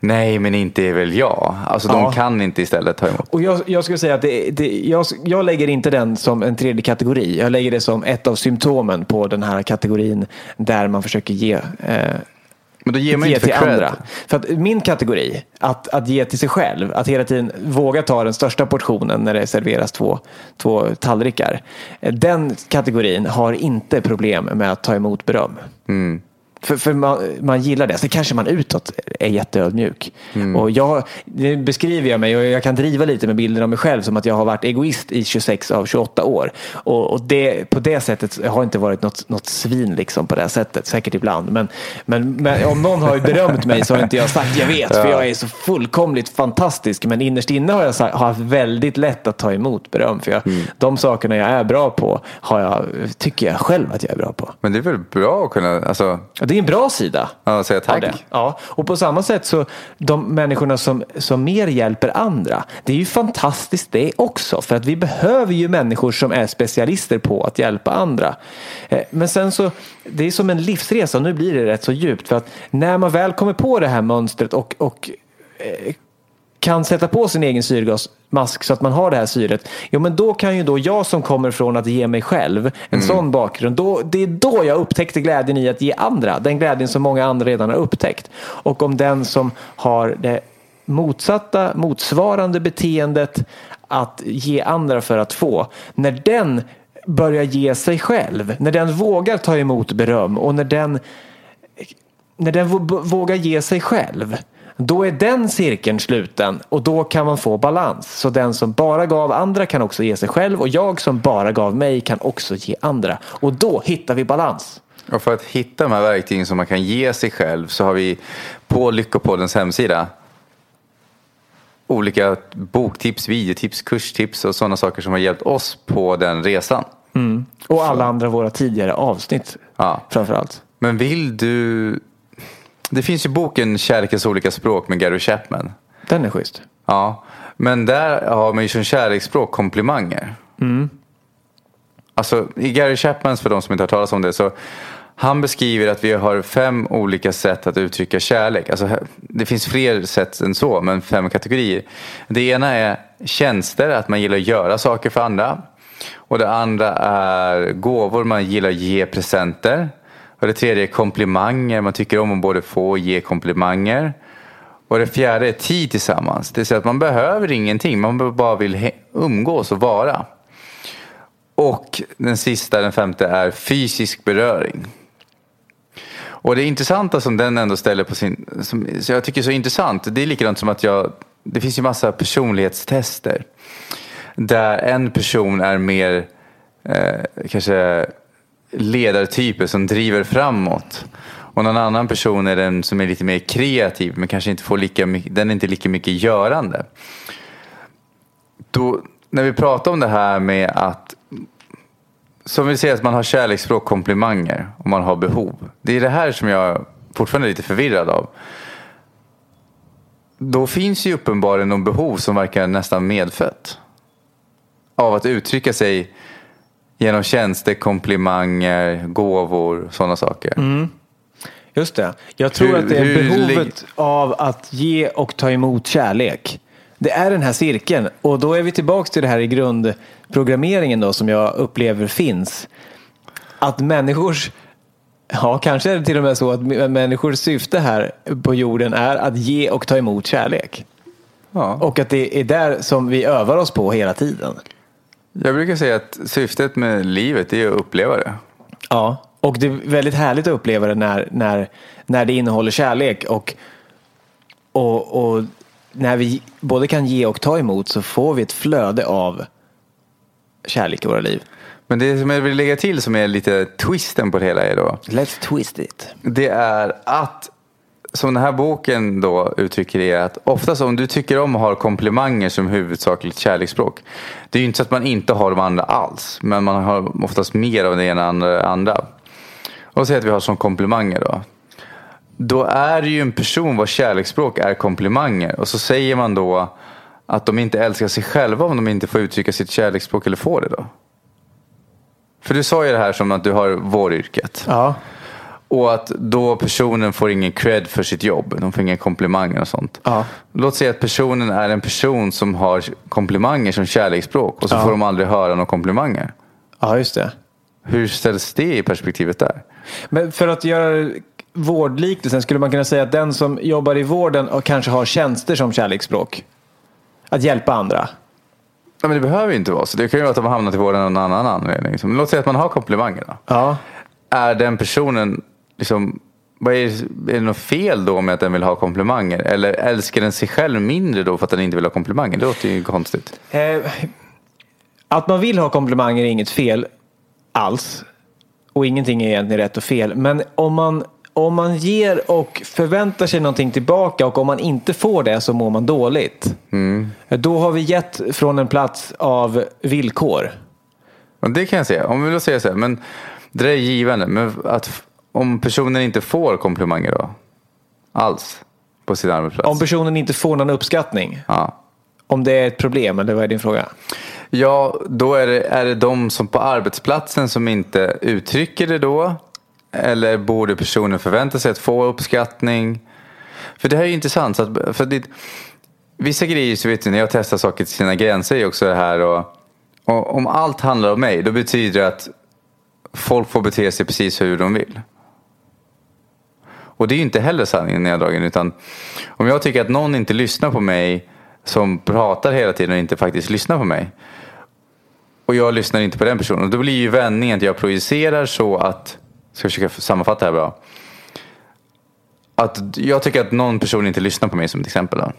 Nej, men inte är väl jag. Alltså ja. de kan inte istället ta emot. Och jag, jag skulle säga att det, det, jag, jag lägger inte den som en tredje kategori. Jag lägger det som ett av symptomen på den här kategorin där man försöker ge eh, men då ger man ge inte för till andra. För att min kategori, att, att ge till sig själv, att hela tiden våga ta den största portionen när det serveras två, två tallrikar. Den kategorin har inte problem med att ta emot beröm. Mm. För, för man, man, gillar det. Sen kanske man utåt är jätteödmjuk. Mm. Och jag, nu beskriver jag mig och jag kan driva lite med bilden av mig själv som att jag har varit egoist i 26 av 28 år. Och, och det, på det sättet har inte varit något, något svin liksom på det sättet. Säkert ibland. Men, men, men om någon har berömt mig så har inte jag sagt jag vet. För jag är så fullkomligt fantastisk. Men innerst inne har jag sagt, har haft väldigt lätt att ta emot beröm. För jag, mm. de sakerna jag är bra på har jag, tycker jag själv att jag är bra på. Men det är väl bra att kunna... Alltså det är en bra sida. Ja, säga tack. Ja, och på samma sätt så de människorna som, som mer hjälper andra. Det är ju fantastiskt det också. För att vi behöver ju människor som är specialister på att hjälpa andra. Eh, men sen så, det är som en livsresa. Nu blir det rätt så djupt. För att när man väl kommer på det här mönstret och, och eh, kan sätta på sin egen syrgasmask så att man har det här syret. Jo men då kan ju då jag som kommer från att ge mig själv en mm. sån bakgrund. Då, det är då jag upptäckte glädjen i att ge andra. Den glädjen som många andra redan har upptäckt. Och om den som har det motsatta, motsvarande beteendet att ge andra för att få. När den börjar ge sig själv, när den vågar ta emot beröm och när den, när den vågar ge sig själv då är den cirkeln sluten och då kan man få balans. Så den som bara gav andra kan också ge sig själv och jag som bara gav mig kan också ge andra. Och då hittar vi balans. Och för att hitta de här verktygen som man kan ge sig själv så har vi på Lyckopoddens hemsida olika boktips, videotips, kurstips och sådana saker som har hjälpt oss på den resan. Mm. Och alla andra våra tidigare avsnitt ja. framförallt. Men vill du det finns ju boken Kärlekens olika språk med Gary Chapman. Den är schysst. Ja, men där har man ju som kärleksspråk komplimanger. Mm. Alltså i Gary Chapmans, för de som inte har talat om det, så han beskriver att vi har fem olika sätt att uttrycka kärlek. Alltså, det finns fler sätt än så, men fem kategorier. Det ena är tjänster, att man gillar att göra saker för andra. Och det andra är gåvor, man gillar att ge presenter. Och det tredje är komplimanger. Man tycker om att både få och ge komplimanger. Och det fjärde är tid tillsammans. Det vill säga att man behöver ingenting. Man bara vill umgås och vara. Och den sista, den femte, är fysisk beröring. Och det intressanta som den ändå ställer på sin... Som jag tycker är så intressant. Det är likadant som att jag... Det finns ju massa personlighetstester. Där en person är mer eh, kanske ledartyper som driver framåt. Och någon annan person är den som är lite mer kreativ men kanske inte får lika mycket, den är inte lika mycket görande. Då, när vi pratar om det här med att som vi säger att man har kärleksspråk, komplimanger och man har behov. Det är det här som jag fortfarande är lite förvirrad av. Då finns ju uppenbarligen någon behov som verkar nästan medfött. Av att uttrycka sig Genom tjänster, komplimanger, gåvor, sådana saker. Mm. Just det. Jag tror hur, att det är behovet av att ge och ta emot kärlek. Det är den här cirkeln och då är vi tillbaka till det här i grundprogrammeringen då som jag upplever finns. Att människors Ja, kanske är det till och med så att människors syfte här på jorden är att ge och ta emot kärlek. Ja. Och att det är där som vi övar oss på hela tiden. Jag brukar säga att syftet med livet är att uppleva det. Ja, och det är väldigt härligt att uppleva det när, när, när det innehåller kärlek och, och, och när vi både kan ge och ta emot så får vi ett flöde av kärlek i våra liv. Men det som jag vill lägga till som är lite twisten på det hela är då. Let's twist it. Det är att, som den här boken då uttrycker det, är att oftast om du tycker om att ha komplimanger som huvudsakligt kärleksspråk. Det är ju inte så att man inte har de andra alls. Men man har oftast mer av det ena än det andra. Och säg att vi har som komplimanger då. Då är det ju en person vars kärleksspråk är komplimanger. Och så säger man då att de inte älskar sig själva om de inte får uttrycka sitt kärleksspråk eller får det då. För du sa ju det här som att du har våryrket. Ja, och att då personen får ingen cred för sitt jobb. De får inga komplimanger och sånt. Ja. Låt säga att personen är en person som har komplimanger som kärleksspråk. Och så Ja. får de aldrig höra några komplimanger. ja just det. Hur ställs det i perspektivet där? Men för att göra vårdliknelsen skulle man kunna säga att den som jobbar i vården och kanske har tjänster som kärleksspråk. Att hjälpa andra. Ja, men det behöver ju inte vara så. Det kan ju vara att de har hamnat i vården av en annan anledning. Låt säga att man har komplimanger. Då. Ja. Är den personen, liksom, vad är, är det något fel då med att den vill ha komplimanger? Eller älskar den sig själv mindre då för att den inte vill ha komplimanger? Det låter ju konstigt. Eh, att man vill ha komplimanger är inget fel alls. Och ingenting är egentligen rätt och fel. Men om man, om man ger och förväntar sig någonting tillbaka och om man inte får det så mår man dåligt. Då har vi gett från en plats av villkor. Det kan jag säga. Om vi vill säga så här, men det där är givande. Men att om personen inte får komplimanger då? Alls? På sin arbetsplats? Om personen inte får någon uppskattning. ja. Om det är ett problem, eller vad är din fråga? ja, då är det, är det de som på arbetsplatsen som inte uttrycker det då? Eller borde personen förvänta sig att få uppskattning? För det här är ju intressant. Så att, för det, vissa grejer, så vet du, när jag testar saker till sina gränser är också det här. Och, och om allt handlar om mig, då betyder det att folk får bete sig precis hur de vill. Och det är ju inte heller sanningen neddragen. Utan om jag tycker att någon inte lyssnar på mig som pratar hela tiden och inte faktiskt lyssnar på mig. Och jag lyssnar inte på den personen. Då blir ju vändningen att jag projicerar så att, ska försöka sammanfatta det här bra. Att jag tycker att någon person inte lyssnar på mig som ett exempel. Då.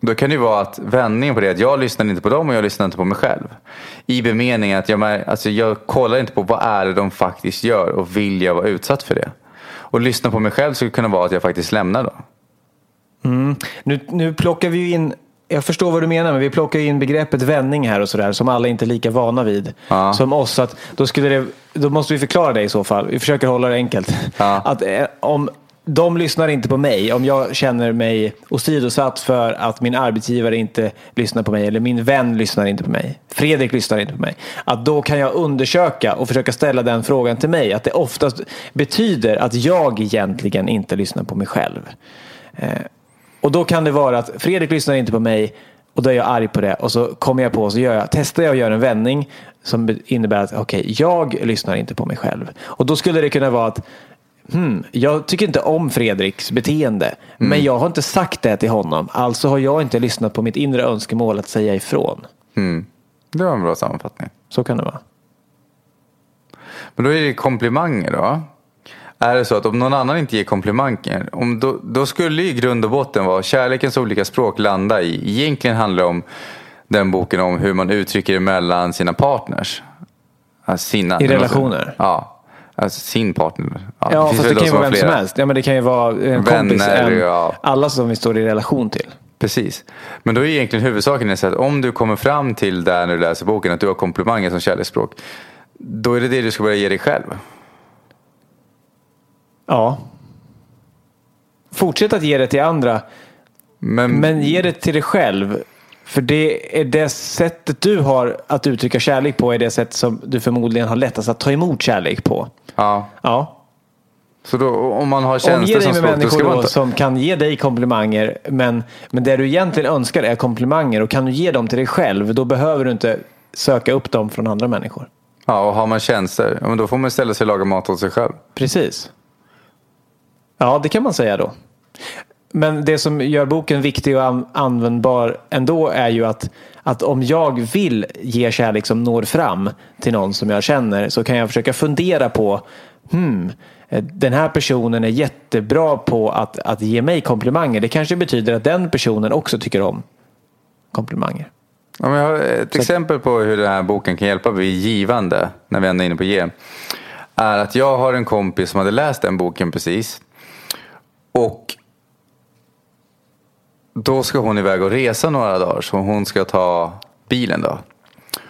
Då kan det ju vara att vändningen på det är att jag lyssnar inte på dem och jag lyssnar inte på mig själv. I bemeningen att jag, alltså jag kollar inte på vad är det de faktiskt gör och vill jag vara utsatt för det. Och lyssna på mig själv skulle kunna vara att jag faktiskt lämnar då. Nu, nu plockar vi ju in, jag förstår vad du menar, men vi plockar in begreppet vändning här och sådär som alla inte är lika vana vid Ja. som oss. Att då, skulle det, då måste vi förklara det i så fall. Vi försöker hålla det enkelt. Ja. Att eh, om de lyssnar inte på mig, om jag känner mig åsidosatt för att min arbetsgivare inte lyssnar på mig eller min vän lyssnar inte på mig, Fredrik lyssnar inte på mig, att då kan jag undersöka och försöka ställa den frågan till mig. Att det oftast betyder att jag egentligen inte lyssnar på mig själv. Eh, och då kan det vara att Fredrik lyssnar inte på mig och då är jag arg på det och så kommer jag på och så gör jag, testar jag och gör en vändning som innebär att okej, jag lyssnar inte på mig själv. Och då skulle det kunna vara att hmm, jag tycker inte om Fredriks beteende men jag har inte sagt det till honom. Alltså har jag inte lyssnat på mitt inre önskemål att säga ifrån. Mm. Det var en bra sammanfattning. Så kan det vara. Men då är det komplimanger då. Är det så att om någon annan inte ger komplimanger. Om då, då skulle ju grund och botten vara kärlekens olika språk landa i. Egentligen handlar det om den boken om hur man uttrycker det mellan sina partners. Alltså sina, I relationer? Ja. Alltså sin partner. Ja, finns fast väl det de kan ju som vara vem som flera. helst. Ja, men det kan ju vara en kompis, Vänner, en, ja. alla som vi står i relation till. Precis. Men då är egentligen huvudsaken så att om du kommer fram till där när du läser boken att du har komplimanger som kärleksspråk. Då är det det du ska börja ge dig själv. Ja. Fortsätt att ge det till andra. Men, Men ge det till dig själv. För det är det sättet du har att uttrycka kärlek på är det sätt som du förmodligen har lättast att ta emot kärlek på. ja. Ja. Så då, om man har Omge tjänster dig som med språk, då människor då, ta... som kan ge dig komplimanger. Men, men det du egentligen önskar är komplimanger. Och kan du ge dem till dig själv, då behöver du inte söka upp dem från andra människor. Ja, och har man tjänster, men då får man ställa sig och laga mat åt sig själv. Precis. Ja, det kan man säga då. Men det som gör boken viktig och an användbar ändå är ju att, att om jag vill ge kärlek som når fram till någon som jag känner så kan jag försöka fundera på hmm, den här personen är jättebra på att, att ge mig komplimanger. Det kanske betyder att den personen också tycker om komplimanger. Ja, jag har ett exempel på hur den här boken kan hjälpa vid givande, när vi ändå är inne på ge. Är att jag har en kompis som hade läst den boken precis. Och då ska hon iväg och resa några dagar så hon ska ta bilen då.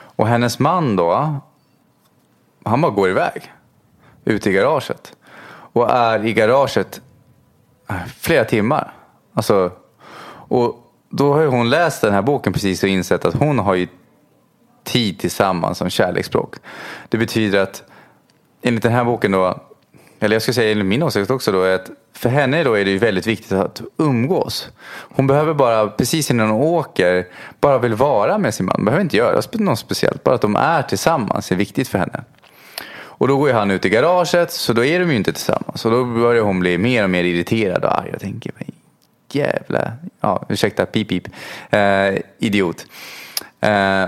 Och hennes man då, han bara går iväg ut i garaget. Och är i garaget äh, flera timmar. Alltså, och då har hon läst den här boken precis och insett att hon har ju tid tillsammans som kärleksspråk. Det betyder att enligt den här boken då, eller jag ska säga enligt min åsikt också då, är att för henne då är det ju väldigt viktigt att umgås. Hon behöver bara, precis innan hon åker, bara vill vara med sin man. Behöver inte göra något speciellt, bara att de är tillsammans är viktigt för henne. Och då går ju han ut i garaget, så då är de ju inte tillsammans. Och då börjar hon bli mer och mer irriterad och arg. och tänker, jävla, ja ursäkta, pip pip, eh, idiot. Eh,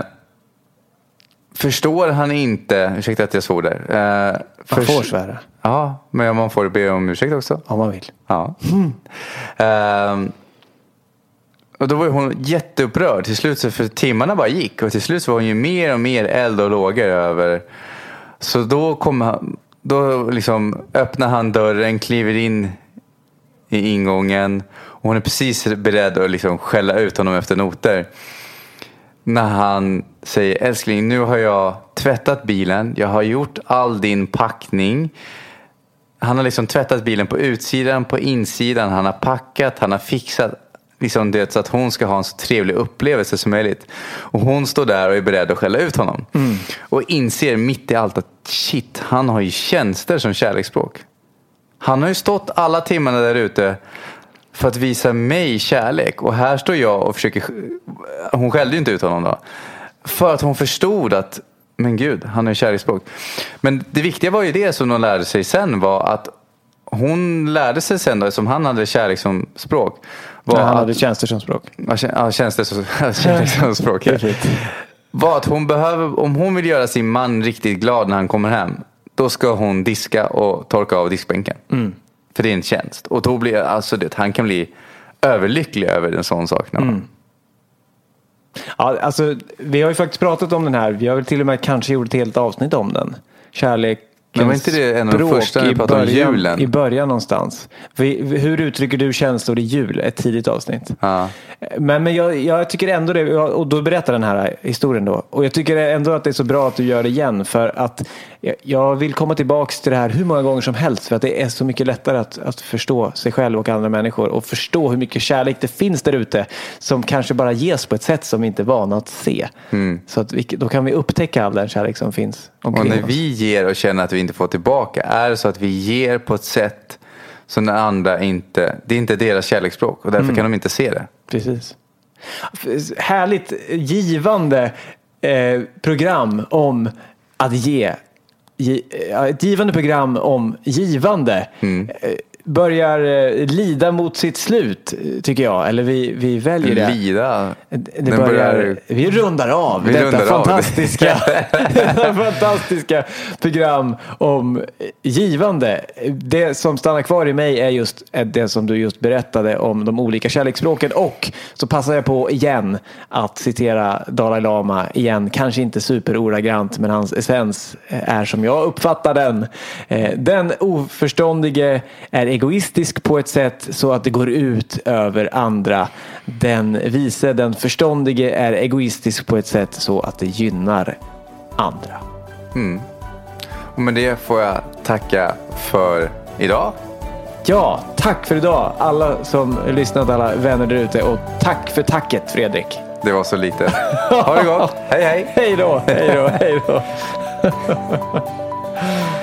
förstår han inte, ursäkta att jag svor där. Eh, man får svära. Ja, men man får be om ursäkt också. Om man vill. Ja. Mm. Eh, och då var hon jätteupprörd till slut, för timmarna bara gick. Och till slut var hon ju mer och mer eld och lågor över. Så då kom han, då liksom öppnar han dörren, kliver in i ingången. Och hon är precis beredd att liksom skälla ut honom efter noter. När han säger älskling nu har jag tvättat bilen. Jag har gjort all din packning. Han har liksom tvättat bilen på utsidan, på insidan. Han har packat, han har fixat liksom det, så att hon ska ha en så trevlig upplevelse som möjligt. Och hon står där och är beredd att skälla ut honom. Mm. Och inser mitt i allt att shit, han har ju tjänster som kärleksspråk. Han har ju stått alla timmarna där ute för att visa mig kärlek. Och här står jag och försöker, hon skällde ju inte ut honom då. För att hon förstod att, men gud, han har kärleksspråk. Men det viktiga var ju det som de lärde sig sen var att hon lärde sig sen då, som han hade kärlek som språk. Var ja, han hade tjänster som språk. Ja, tjänster som, som språk. var att hon behöver, om hon vill göra sin man riktigt glad när han kommer hem. Då ska hon diska och torka av diskbänken. Mm. För det är en tjänst. Och då blir alltså det, han kan bli överlycklig över en sån sak. Mm. Ja, alltså, vi har ju faktiskt pratat om den här. Vi har väl till och med kanske gjort ett helt avsnitt om den. Kärlek men var inte det en av de första när vi pratade om julen? I början någonstans. Hur uttrycker du känslor i jul? Ett tidigt avsnitt. Ja. Men, men jag, jag, tycker ändå det, och då berättar den här historien då. Och jag tycker ändå att det är så bra att du gör det igen. För att jag vill komma tillbaka till det här hur många gånger som helst. För att det är så mycket lättare att, att förstå sig själv och andra människor. Och förstå hur mycket kärlek det finns där ute. Som kanske bara ges på ett sätt som vi inte är vana att se. Mm. Så att vi, då kan vi upptäcka all den kärlek som finns omkring Och när vi ger och känner att vi inte får tillbaka. Är det så att vi ger på ett sätt som den andra inte, det är inte deras kärleksspråk. Och därför mm. kan de inte se det. Precis. Härligt givande eh, program om att ge. Ett givande program om givande. Mm. Eh, börjar eh, lida mot sitt slut, tycker jag. Eller vi, vi väljer det. Lida? Det börjar, börjar... Vi rundar av vi detta rundar fantastiska, fantastiska program om givande. Det som stannar kvar i mig är just det som du just berättade om de olika kärleksspråken. Och så passar jag på igen att citera Dalai Lama igen. Kanske inte superoragrant, men hans essens är som jag uppfattar den. Eh, den oförståndige är egoistisk på ett sätt så att det går ut över andra. Den vise, den förståndige är egoistisk på ett sätt så att det gynnar andra. Mm. Och med det får jag tacka för idag. Ja, tack för idag alla som lyssnat, alla vänner där ute och tack för tacket Fredrik. Det var så lite. Ha det gott. hej hej. Hej då, hej då, hej då.